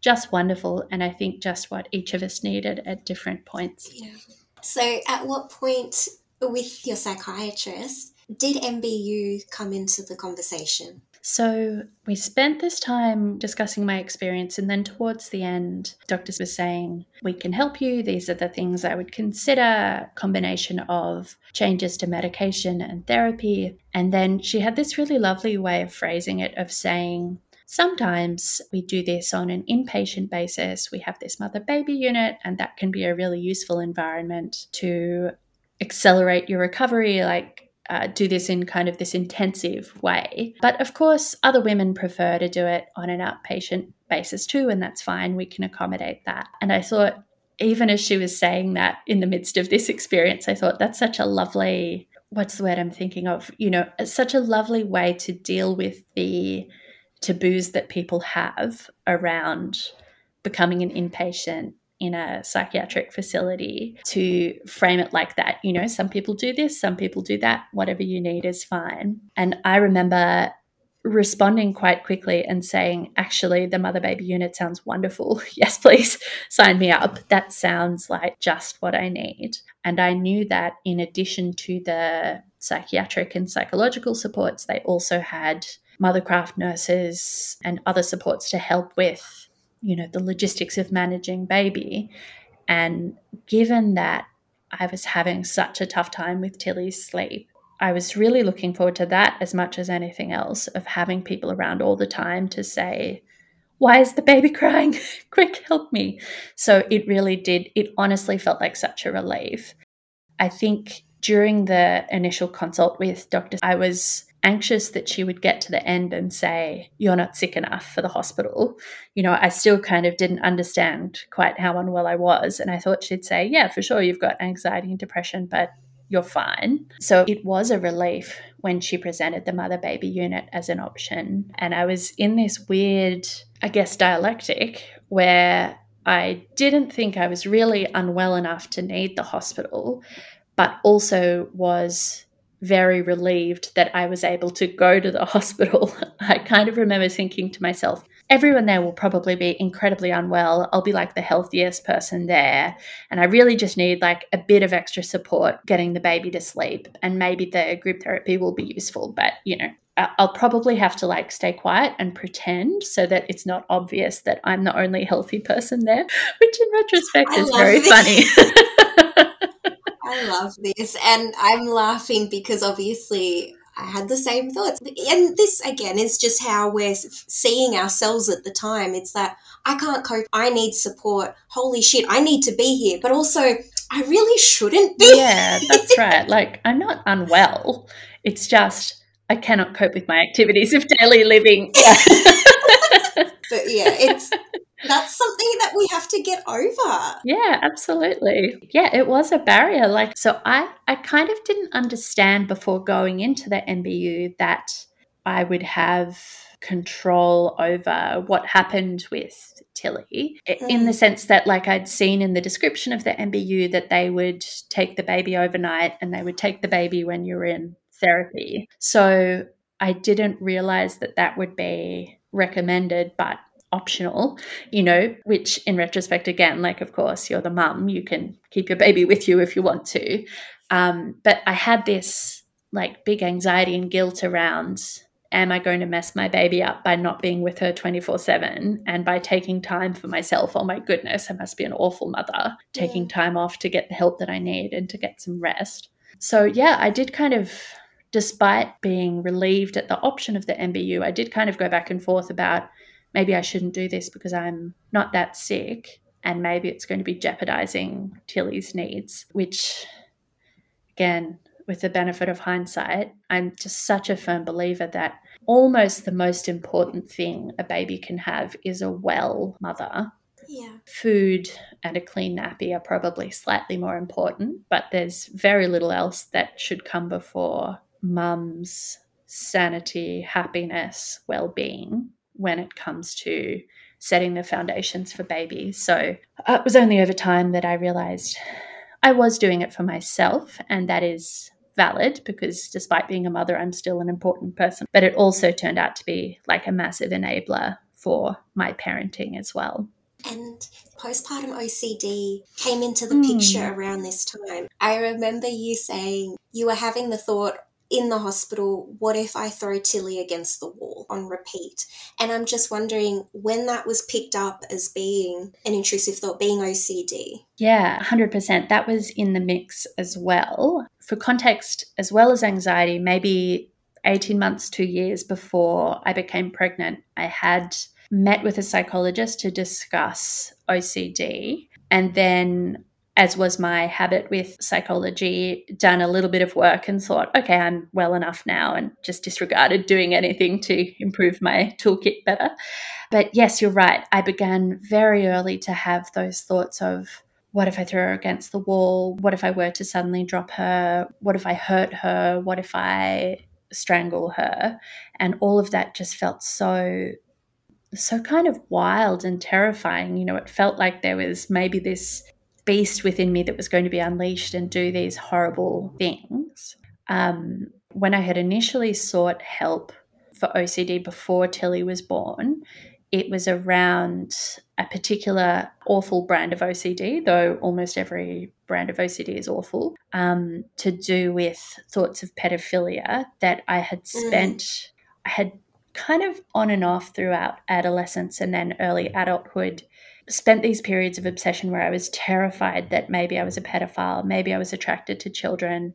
just wonderful and I think just what each of us needed at different points. Yeah. So at what point with your psychiatrist did MBU come into the conversation? So we spent this time discussing my experience, and then towards the end, doctors were saying, We can help you. These are the things I would consider combination of changes to medication and therapy. And then she had this really lovely way of phrasing it of saying, Sometimes we do this on an inpatient basis. We have this mother baby unit, and that can be a really useful environment to accelerate your recovery. Like uh, do this in kind of this intensive way. But of course, other women prefer to do it on an outpatient basis too, and that's fine. We can accommodate that. And I thought, even as she was saying that in the midst of this experience, I thought that's such a lovely what's the word I'm thinking of? You know, such a lovely way to deal with the taboos that people have around becoming an inpatient in a psychiatric facility to frame it like that. You know, some people do this, some people do that, whatever you need is fine. And I remember responding quite quickly and saying, actually, the mother baby unit sounds wonderful. yes, please sign me up. That sounds like just what I need. And I knew that in addition to the psychiatric and psychological supports, they also had mothercraft nurses and other supports to help with you know the logistics of managing baby and given that I was having such a tough time with Tilly's sleep. I was really looking forward to that as much as anything else, of having people around all the time to say, Why is the baby crying? Quick, help me. So it really did, it honestly felt like such a relief. I think during the initial consult with Dr. I was anxious that she would get to the end and say, You're not sick enough for the hospital. You know, I still kind of didn't understand quite how unwell I was. And I thought she'd say, Yeah, for sure, you've got anxiety and depression, but you're fine. So it was a relief when she presented the mother baby unit as an option. And I was in this weird, I guess, dialectic where I didn't think I was really unwell enough to need the hospital, but also was very relieved that I was able to go to the hospital. I kind of remember thinking to myself, everyone there will probably be incredibly unwell. I'll be like the healthiest person there. And I really just need like a bit of extra support getting the baby to sleep. And maybe the group therapy will be useful. But, you know, I'll probably have to like stay quiet and pretend so that it's not obvious that I'm the only healthy person there, which in retrospect I is very this. funny. I love this. And I'm laughing because obviously I had the same thoughts. And this, again, is just how we're seeing ourselves at the time. It's that I can't cope. I need support. Holy shit, I need to be here. But also, I really shouldn't be. Yeah, that's right. Like, I'm not unwell. It's just I cannot cope with my activities of daily living. Yeah. but yeah, it's that's something that we have to get over. Yeah, absolutely. Yeah, it was a barrier. Like, so I, I kind of didn't understand before going into the MBU that I would have control over what happened with Tilly mm. in the mm. sense that like I'd seen in the description of the MBU that they would take the baby overnight and they would take the baby when you're in therapy. So I didn't realize that that would be recommended but optional, you know, which in retrospect, again, like, of course, you're the mum, you can keep your baby with you if you want to. Um, but I had this like big anxiety and guilt around am I going to mess my baby up by not being with her 24 7 and by taking time for myself? Oh my goodness, I must be an awful mother, taking time off to get the help that I need and to get some rest. So, yeah, I did kind of, despite being relieved at the option of the MBU, I did kind of go back and forth about maybe I shouldn't do this because I'm not that sick and maybe it's going to be jeopardizing Tilly's needs, which, again, with the benefit of hindsight, I'm just such a firm believer that almost the most important thing a baby can have is a well mother. Yeah. Food and a clean nappy are probably slightly more important, but there's very little else that should come before mum's sanity, happiness, well being when it comes to setting the foundations for babies. So uh, it was only over time that I realized I was doing it for myself, and that is valid because despite being a mother, I'm still an important person. But it also turned out to be like a massive enabler for my parenting as well. And postpartum OCD came into the mm. picture around this time. I remember you saying you were having the thought, in the hospital, what if I throw Tilly against the wall on repeat? And I'm just wondering when that was picked up as being an intrusive thought, being OCD. Yeah, 100%. That was in the mix as well. For context, as well as anxiety, maybe 18 months, two years before I became pregnant, I had met with a psychologist to discuss OCD. And then as was my habit with psychology, done a little bit of work and thought, okay, I'm well enough now, and just disregarded doing anything to improve my toolkit better. But yes, you're right. I began very early to have those thoughts of, what if I throw her against the wall? What if I were to suddenly drop her? What if I hurt her? What if I strangle her? And all of that just felt so so kind of wild and terrifying. You know, it felt like there was maybe this beast within me that was going to be unleashed and do these horrible things. Um, when I had initially sought help for OCD before Tilly was born, it was around a particular awful brand of OCD, though almost every brand of OCD is awful, um, to do with thoughts of pedophilia that I had mm. spent, mm. I had kind of on and off throughout adolescence and then early adulthood spent these periods of obsession where I was terrified that maybe I was a pedophile, maybe I was attracted to children,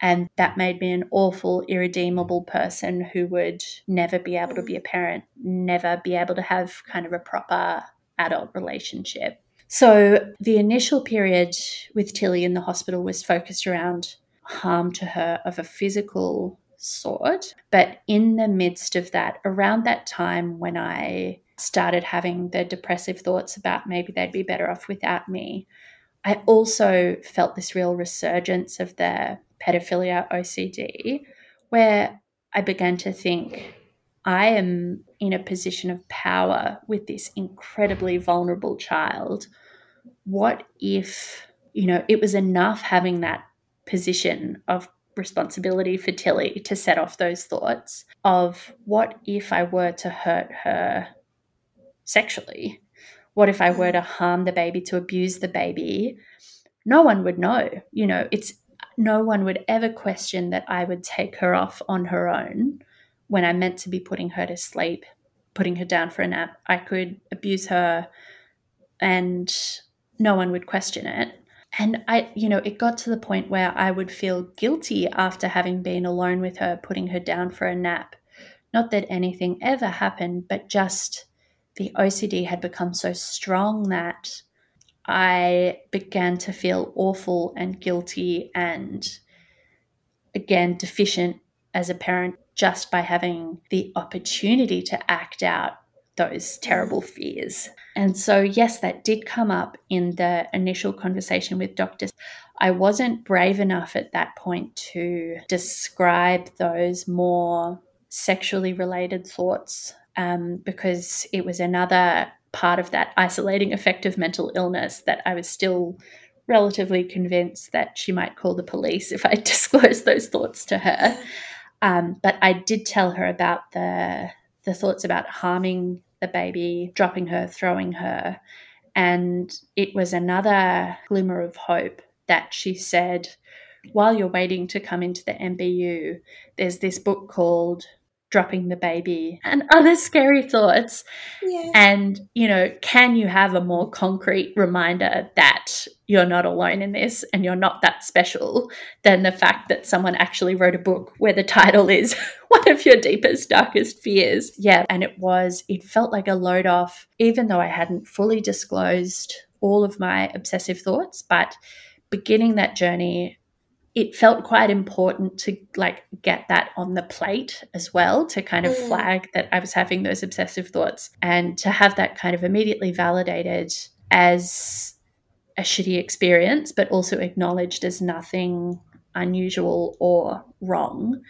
and that made me an awful, irredeemable person who would never be able to be a mm. parent, never be able to have kind of a proper adult relationship. So the initial period with Tilly in the hospital was focused around harm to her of a physical sort. But in the midst of that, around that time when I started having the depressive thoughts about maybe they'd be better off without me, I also felt this real resurgence of the pedophilia OCD, where I began to think, I am in a position of power with this incredibly vulnerable child. What if, you know, it was enough having that position of responsibility for Tilly to set off those thoughts of what if I were to hurt her sexually? What if I were to harm the baby, to abuse the baby? No one would know. You know, it's no one would ever question that I would take her off on her own when I meant to be putting her to sleep, putting her down for a nap. I could abuse her and no one would question it. And I, you know, it got to the point where I would feel guilty after having been alone with her, putting her down for a nap. Not that anything ever happened, but just the OCD had become so strong that I began to feel awful and guilty and again deficient as a parent just by having the opportunity to act out those terrible fears. And so, yes, that did come up in the initial conversation with doctors. I wasn't brave enough at that point to describe those more sexually related thoughts um, because it was another part of that isolating effect of mental illness that I was still relatively convinced that she might call the police if I disclosed those thoughts to her. Um, but I did tell her about the the thoughts about harming the baby, dropping her, throwing her, and it was another glimmer of hope that she said, while you're waiting to come into the MBU, there's this book called dropping the baby and other scary thoughts. Yeah. And, you know, can you have a more concrete reminder that you're not alone in this and you're not that special than the fact that someone actually wrote a book where the title is one of your deepest, darkest fears? Yeah. And it was, it felt like a load off, even though I hadn't fully disclosed all of my obsessive thoughts, but beginning that journey it felt quite important to like get that on the plate as well to kind of mm. flag that I was having those obsessive thoughts and to have that kind of immediately validated as a shitty experience but also acknowledged as nothing unusual or wrong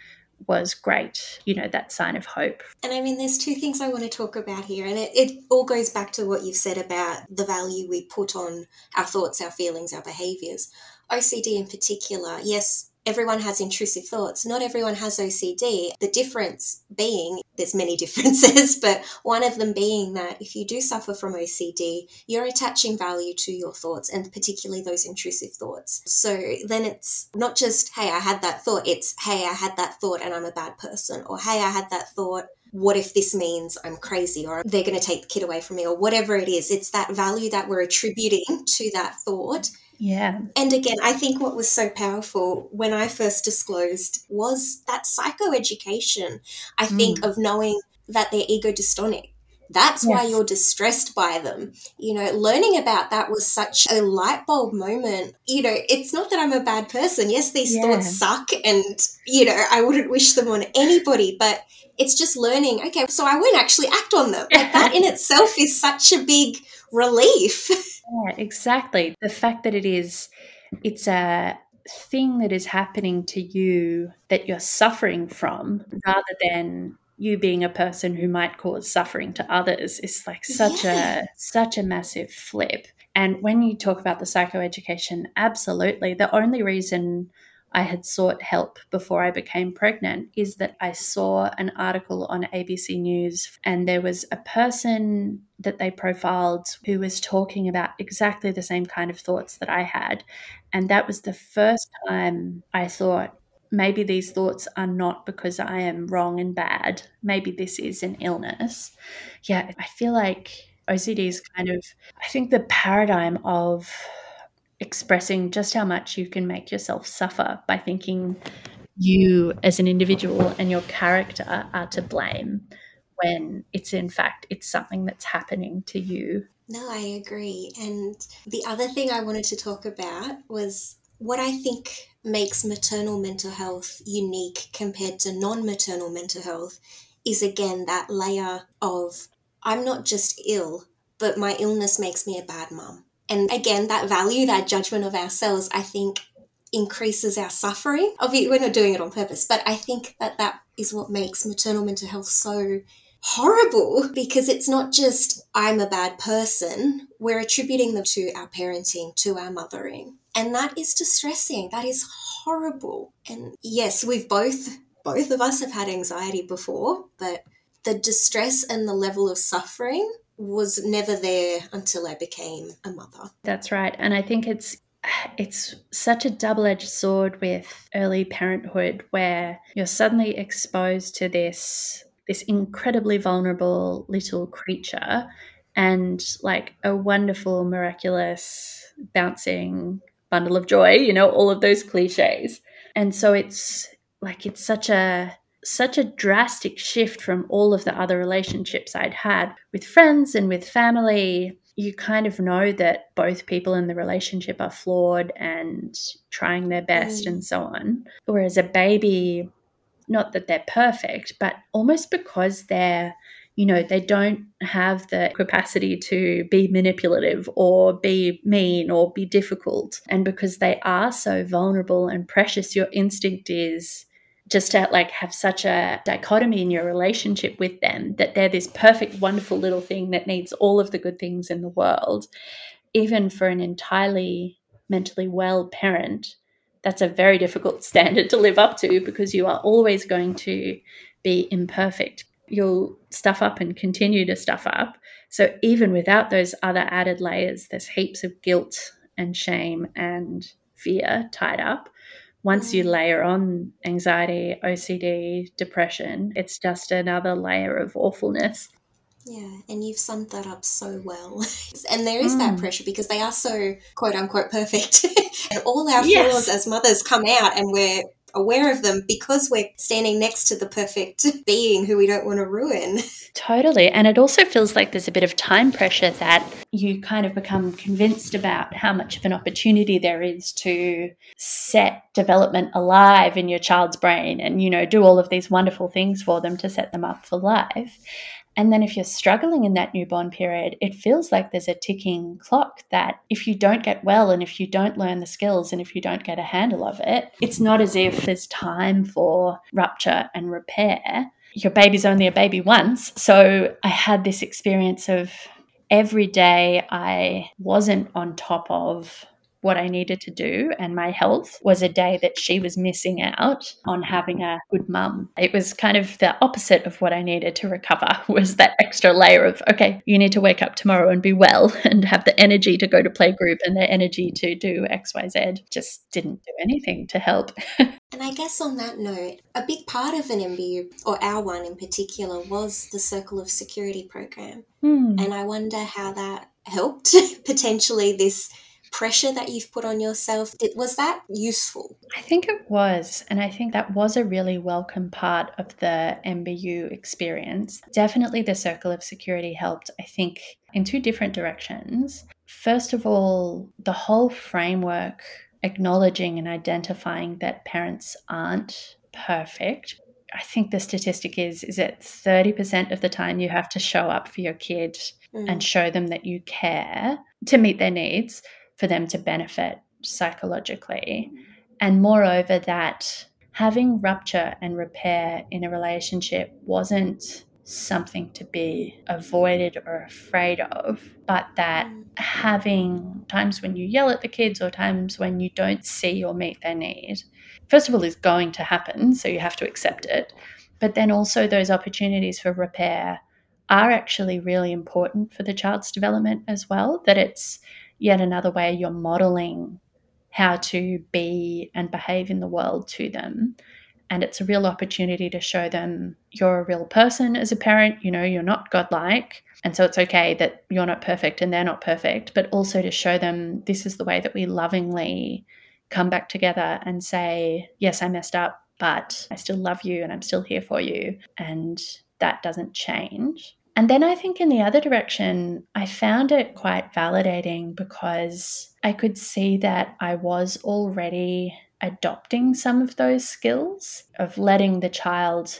was great, you know, that sign of hope. And I mean, there's two things I want to talk about here, and it, it all goes back to what you've said about the value we put on our thoughts, our feelings, our behaviors. OCD in particular, yes, everyone has intrusive thoughts. Not everyone has OCD. The difference being, there's many differences, but one of them being that if you do suffer from OCD, you're attaching value to your thoughts and particularly those intrusive thoughts. So then it's not just, hey, I had that thought, it's, hey, I had that thought and I'm a bad person, or hey, I had that thought. What if this means I'm crazy or they're going to take the kid away from me or whatever it is? It's that value that we're attributing to that thought yeah. And again, I think what was so powerful when I first disclosed was that psychoeducation. I think mm. of knowing that they're ego dystonic. That's yes. why you're distressed by them. You know, learning about that was such a light bulb moment. You know, it's not that I'm a bad person. Yes, these yeah. thoughts suck and, you know, I wouldn't wish them on anybody, but it's just learning, okay, so I won't actually act on them. Like that in itself is such a big relief. Yeah, exactly. The fact that it is, it's a thing that is happening to you that you're suffering from rather than you being a person who might cause suffering to others is like such yeah. a such a massive flip and when you talk about the psychoeducation absolutely the only reason I had sought help before I became pregnant is that I saw an article on ABC News and there was a person that they profiled who was talking about exactly the same kind of thoughts that I had. And that was the first time I thought, maybe these thoughts are not because I am wrong and bad. Maybe this is an illness. Yeah, I feel like OCD is kind of, I think, the paradigm of expressing just how much you can make yourself suffer by thinking you as an individual and your character are to blame when it's in fact it's something that's happening to you. No i agree. And the other thing i wanted to talk about was what i think makes maternal mental health unique compared to non-maternal mental health is again that layer of i'm not just ill but my illness makes me a bad mum and again that value that judgment of ourselves i think increases our suffering. Obviously, we're not doing it on purpose, but I think that that is what makes maternal mental health so horrible because it's not just I'm a bad person, we're attributing them to our parenting, to our mothering. And that is distressing. That is horrible. And yes, we've both, both of us have had anxiety before, but the distress and the level of suffering was never there until I became a mother. That's right. And I think it's it's such a double edged sword with early parenthood where you're suddenly exposed to this this incredibly vulnerable little creature and like a wonderful miraculous bouncing bundle of joy you know all of those cliches and so it's like it's such a such a drastic shift from all of the other relationships I'd had with friends and with family you kind of know that both people in the relationship are flawed and trying their best mm. and so on. Whereas a baby, not that they're perfect, but almost because they're, you know, they don't have the capacity to be manipulative or be mean or be difficult. And because they are so vulnerable and precious, your instinct is just to like have such a dichotomy in your relationship with them that they're this perfect wonderful little thing that needs all of the good things in the world. Even for an entirely mentally well parent that's a very difficult standard to live up to because you are always going to be imperfect. You'll stuff up and continue to stuff up. So even without those other added layers there's heaps of guilt and shame and fear tied up once you mm. layer on anxiety, OCD, depression, it's just another layer of awfulness. Yeah, and you've summed that up so well. and there is mm. that pressure because they are so quote unquote perfect. and all our yes. flaws as mothers come out and we're aware of them because we're standing next to the perfect being who we don't want to ruin. Totally. And it also feels like there's a bit of time pressure that you kind of become convinced about how much of an opportunity there is to set development alive in your child's brain and, you know, do all of these wonderful things for them to set them up for life. And then if you're struggling in that newborn period, it feels like there's a ticking clock that if you don't get well and if you don't learn the skills and if you don't get a handle of it, it's not as if there's time for rupture and repair. Your baby's only a baby once. So I had this experience of every day I wasn't on top of what I needed to do and my health was a day that she was missing out on having a good mum. It was kind of the opposite of what I needed to recover was that extra layer of okay, you need to wake up tomorrow and be well and have the energy to go to play group and the energy to do XYZ. Just didn't do anything to help. and I guess on that note, a big part of an MBU or our one in particular was the Circle of Security program. Hmm. And I wonder how that helped potentially this pressure that you've put on yourself It was that useful? I think it was and i think that was a really welcome part of the mbu experience. Definitely the circle of security helped i think in two different directions. First of all the whole framework acknowledging and identifying that parents aren't perfect. I think the statistic is is that 30% of the time you have to show up for your kid mm. and show them that you care to meet their needs for them to benefit psychologically. And moreover, that having rupture and repair in a relationship wasn't something to be avoided or afraid of, but that having times when you yell at the kids or times when you don't see or meet their need, first of all, is going to happen. So you have to accept it. But then also, those opportunities for repair are actually really important for the child's development as well. That it's yet another way you're modeling how to be and behave in the world to them. And it's a real opportunity to show them you're a real person as a parent, you know, you're not godlike. And so it's okay that you're not perfect and they're not perfect, but also to show them this is the way that we lovingly come back together and say, Yes, I messed up, but I still love you and I'm still here for you. And that doesn't change. And then I think in the other direction, I found it quite validating because I could see that I was already adopting some of those skills of letting the child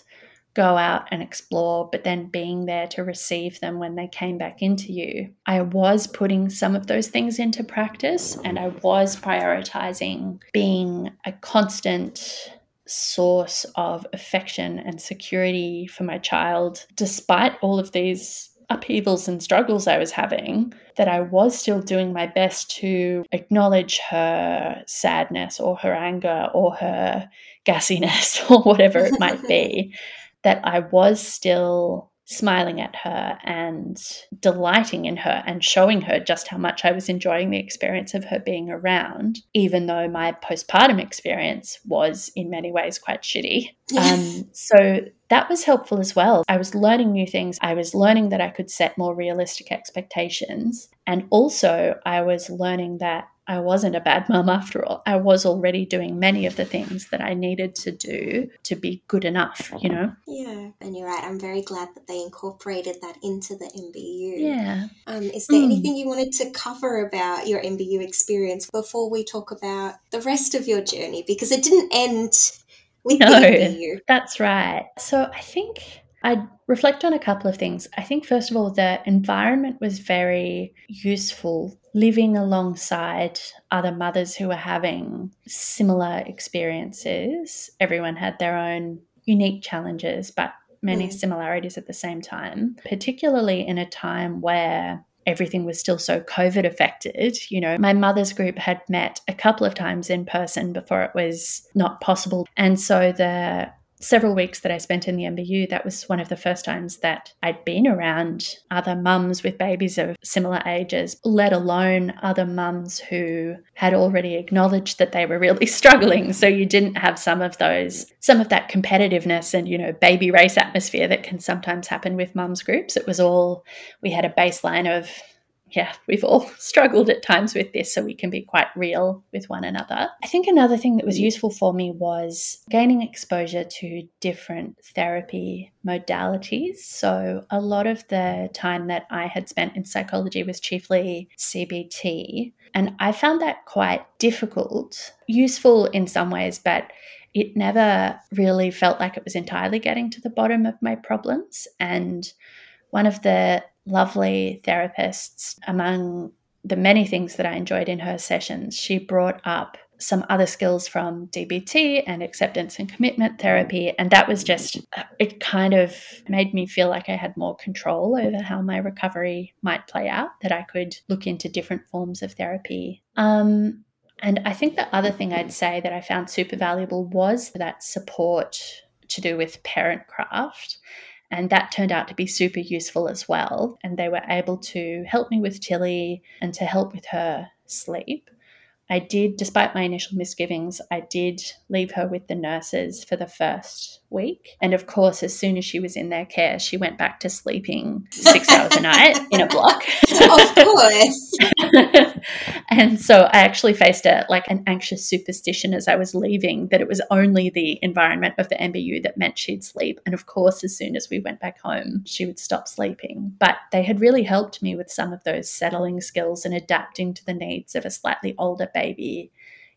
go out and explore, but then being there to receive them when they came back into you. I was putting some of those things into practice and I was prioritizing being a constant source of affection and security for my child, despite all of these upheavals and struggles I was having, that I was still doing my best to acknowledge her sadness or her anger or her gassiness or whatever it might be, that I was still smiling at her and delighting in her and showing her just how much I was enjoying the experience of her being around, even though my postpartum experience was in many ways quite shitty. Um, so that was helpful as well. I was learning new things. I was learning that I could set more realistic expectations. And also, I was learning that I wasn't a bad mum after all. I was already doing many of the things that I needed to do to be good enough, you know? Yeah, and you're right. I'm very glad that they incorporated that into the MBU. Yeah. Um, is there mm. anything you wanted to cover about your MBU experience before we talk about the rest of your journey? Because it didn't end with no, the MBU. That's right. So I think I'd reflect on a couple of things. I think, first of all, the environment was very useful living alongside other mothers who were having similar experiences. Everyone had their own unique challenges, but many mm. similarities at the same time, particularly in a time where everything was still so COVID affected. You know, my mother's group had met a couple of times in person before it was not possible. And so the several weeks that I spent in the MBU, that was one of the first times that I'd been around other mums with babies of similar ages, let alone other mums who had already acknowledged that they were really struggling. So you didn't have some of those, some of that competitiveness and, you know, baby race atmosphere that can sometimes happen with mums groups. It was all, we had a baseline of, yeah, we've all struggled at times with this, so we can be quite real with one another. I think another thing that was mm. useful for me was gaining exposure to different therapy modalities. So, a lot of the time that I had spent in psychology was chiefly CBT, and I found that quite difficult, useful in some ways, but it never really felt like it was entirely getting to the bottom of my problems. And one of the lovely therapists, among the many things that I enjoyed in her sessions, she brought up some other skills from DBT and acceptance and commitment therapy. And that was just, it kind of made me feel like I had more control over how my recovery might play out, that I could look into different forms of therapy. Um, and I think the other thing I'd say that I found super valuable was that support to do with parentcraft and that turned out to be super useful as well. And they were able to help me with Tilly and to help with her sleep. I did, despite my initial misgivings, I did leave her with the nurses for the first week. And of course, as soon as she was in their care, she went back to sleeping six hours a night in a block. Of course. and so I actually faced a like an anxious superstition as I was leaving that it was only the environment of the MBU that meant she'd sleep. And of course, as soon as we went back home, she would stop sleeping. But they had really helped me with some of those settling skills and adapting to the needs of a slightly older baby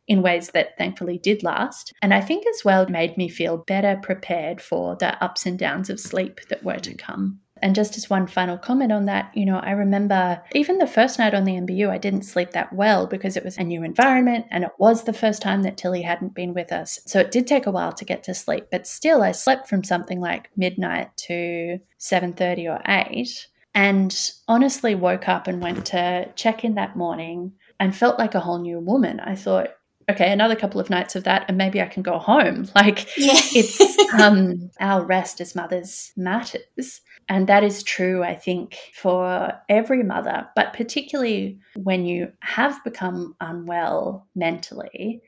in ways that thankfully did last. And I think as well made me feel better prepared for the ups and downs of sleep that were to come. And just as one final comment on that, you know, I remember even the first night on the MBU, I didn't sleep that well because it was a new environment and it was the first time that Tilly hadn't been with us. So it did take a while to get to sleep, but still I slept from something like midnight to 7:30 or 8 and honestly woke up and went to check in that morning and felt like a whole new woman. I thought, okay, another couple of nights of that, and maybe I can go home. Like, Yeah. it's um, our rest as mothers matters. And that is true, I think, for every mother, but particularly when you have become unwell mentally,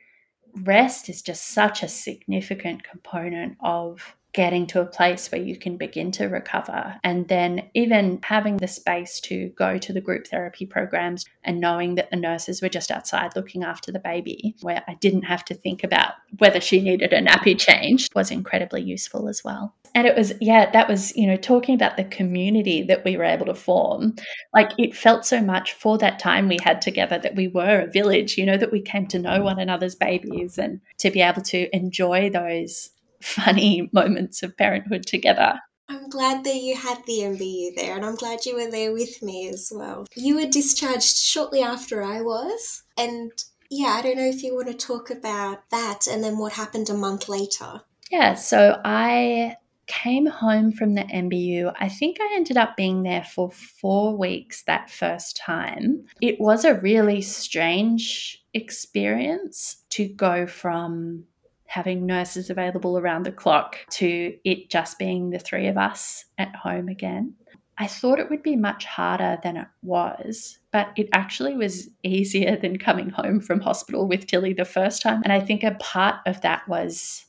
rest is just such a significant component of getting to a place where you can begin to recover. And then even having the space to go to the group therapy programs and knowing that the nurses were just outside looking after the baby, where I didn't have to think about whether she needed a nappy change, was incredibly useful as well. And it was, yeah, that was, you know, talking about the community that we were able to form. Like it felt so much for that time we had together that we were a village, you know, that we came to know one another's babies and to be able to enjoy those funny moments of parenthood together. I'm glad that you had the MBU there, and I'm glad you were there with me as well. You were discharged shortly after I was, and yeah, I don't know if you want to talk about that and then what happened a month later. Yeah, so I came home from the MBU. I think I ended up being there for four weeks that first time. It was a really strange experience to go from having nurses available around the clock to it just being the three of us at home again. I thought it would be much harder than it was, but it actually was easier than coming home from hospital with Tilly the first time. And I think a part of that was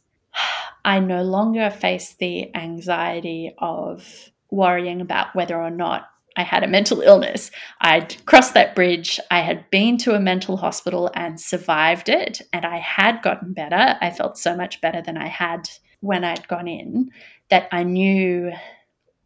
I no longer faced the anxiety of worrying about whether or not I had a mental illness. I'd crossed that bridge. I had been to a mental hospital and survived it, and I had gotten better. I felt so much better than I had when I'd gone in that I knew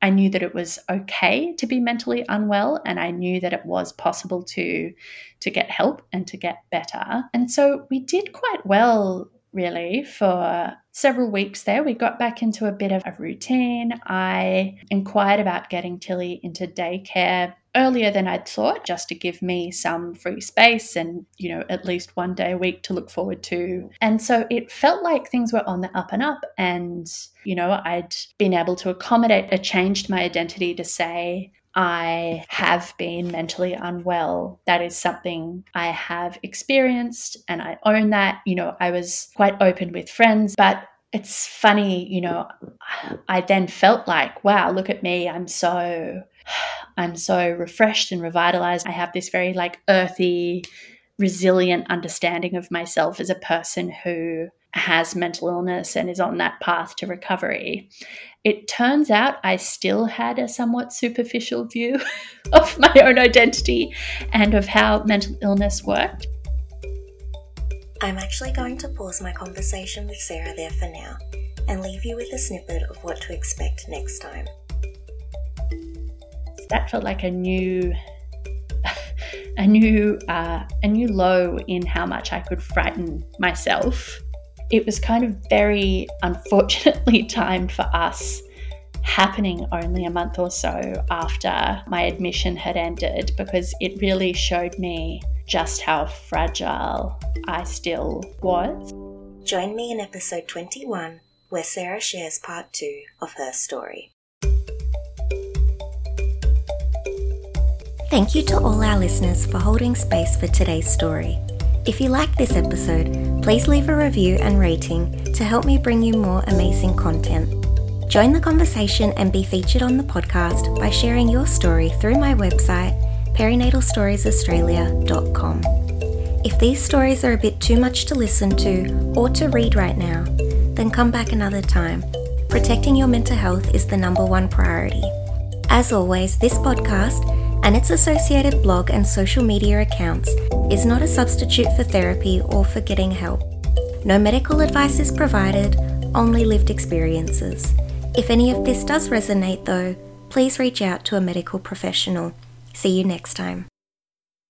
I knew that it was okay to be mentally unwell and I knew that it was possible to to get help and to get better. And so we did quite well really for several weeks there. We got back into a bit of a routine. I inquired about getting Tilly into daycare earlier than I'd thought, just to give me some free space and, you know, at least one day a week to look forward to. And so it felt like things were on the up and up. And, you know, I'd been able to accommodate, I changed my identity to say, I have been mentally unwell. That is something I have experienced and I own that. You know, I was quite open with friends, but it's funny, you know, I then felt like, wow, look at me. I'm so I'm so refreshed and revitalized. I have this very like earthy, resilient understanding of myself as a person who has mental illness and is on that path to recovery. It turns out I still had a somewhat superficial view of my own identity and of how mental illness worked. I'm actually going to pause my conversation with Sarah there for now and leave you with a snippet of what to expect next time. That felt like a new a new uh, a new low in how much I could frighten myself it was kind of very unfortunately timed for us happening only a month or so after my admission had ended because it really showed me just how fragile I still was. Join me in episode 21 where Sarah shares part 2 of her story. Thank you to all our listeners for holding space for today's story. If you like this episode, please leave a review and rating to help me bring you more amazing content. Join the conversation and be featured on the podcast by sharing your story through my website, perinatalstoriesaustralia.com. If these stories are a bit too much to listen to or to read right now, then come back another time. Protecting your mental health is the number one priority. As always, this podcast and its associated blog and social media accounts is not a substitute for therapy or for getting help. No medical advice is provided, only lived experiences. If any of this does resonate, though, please reach out to a medical professional. See you next time.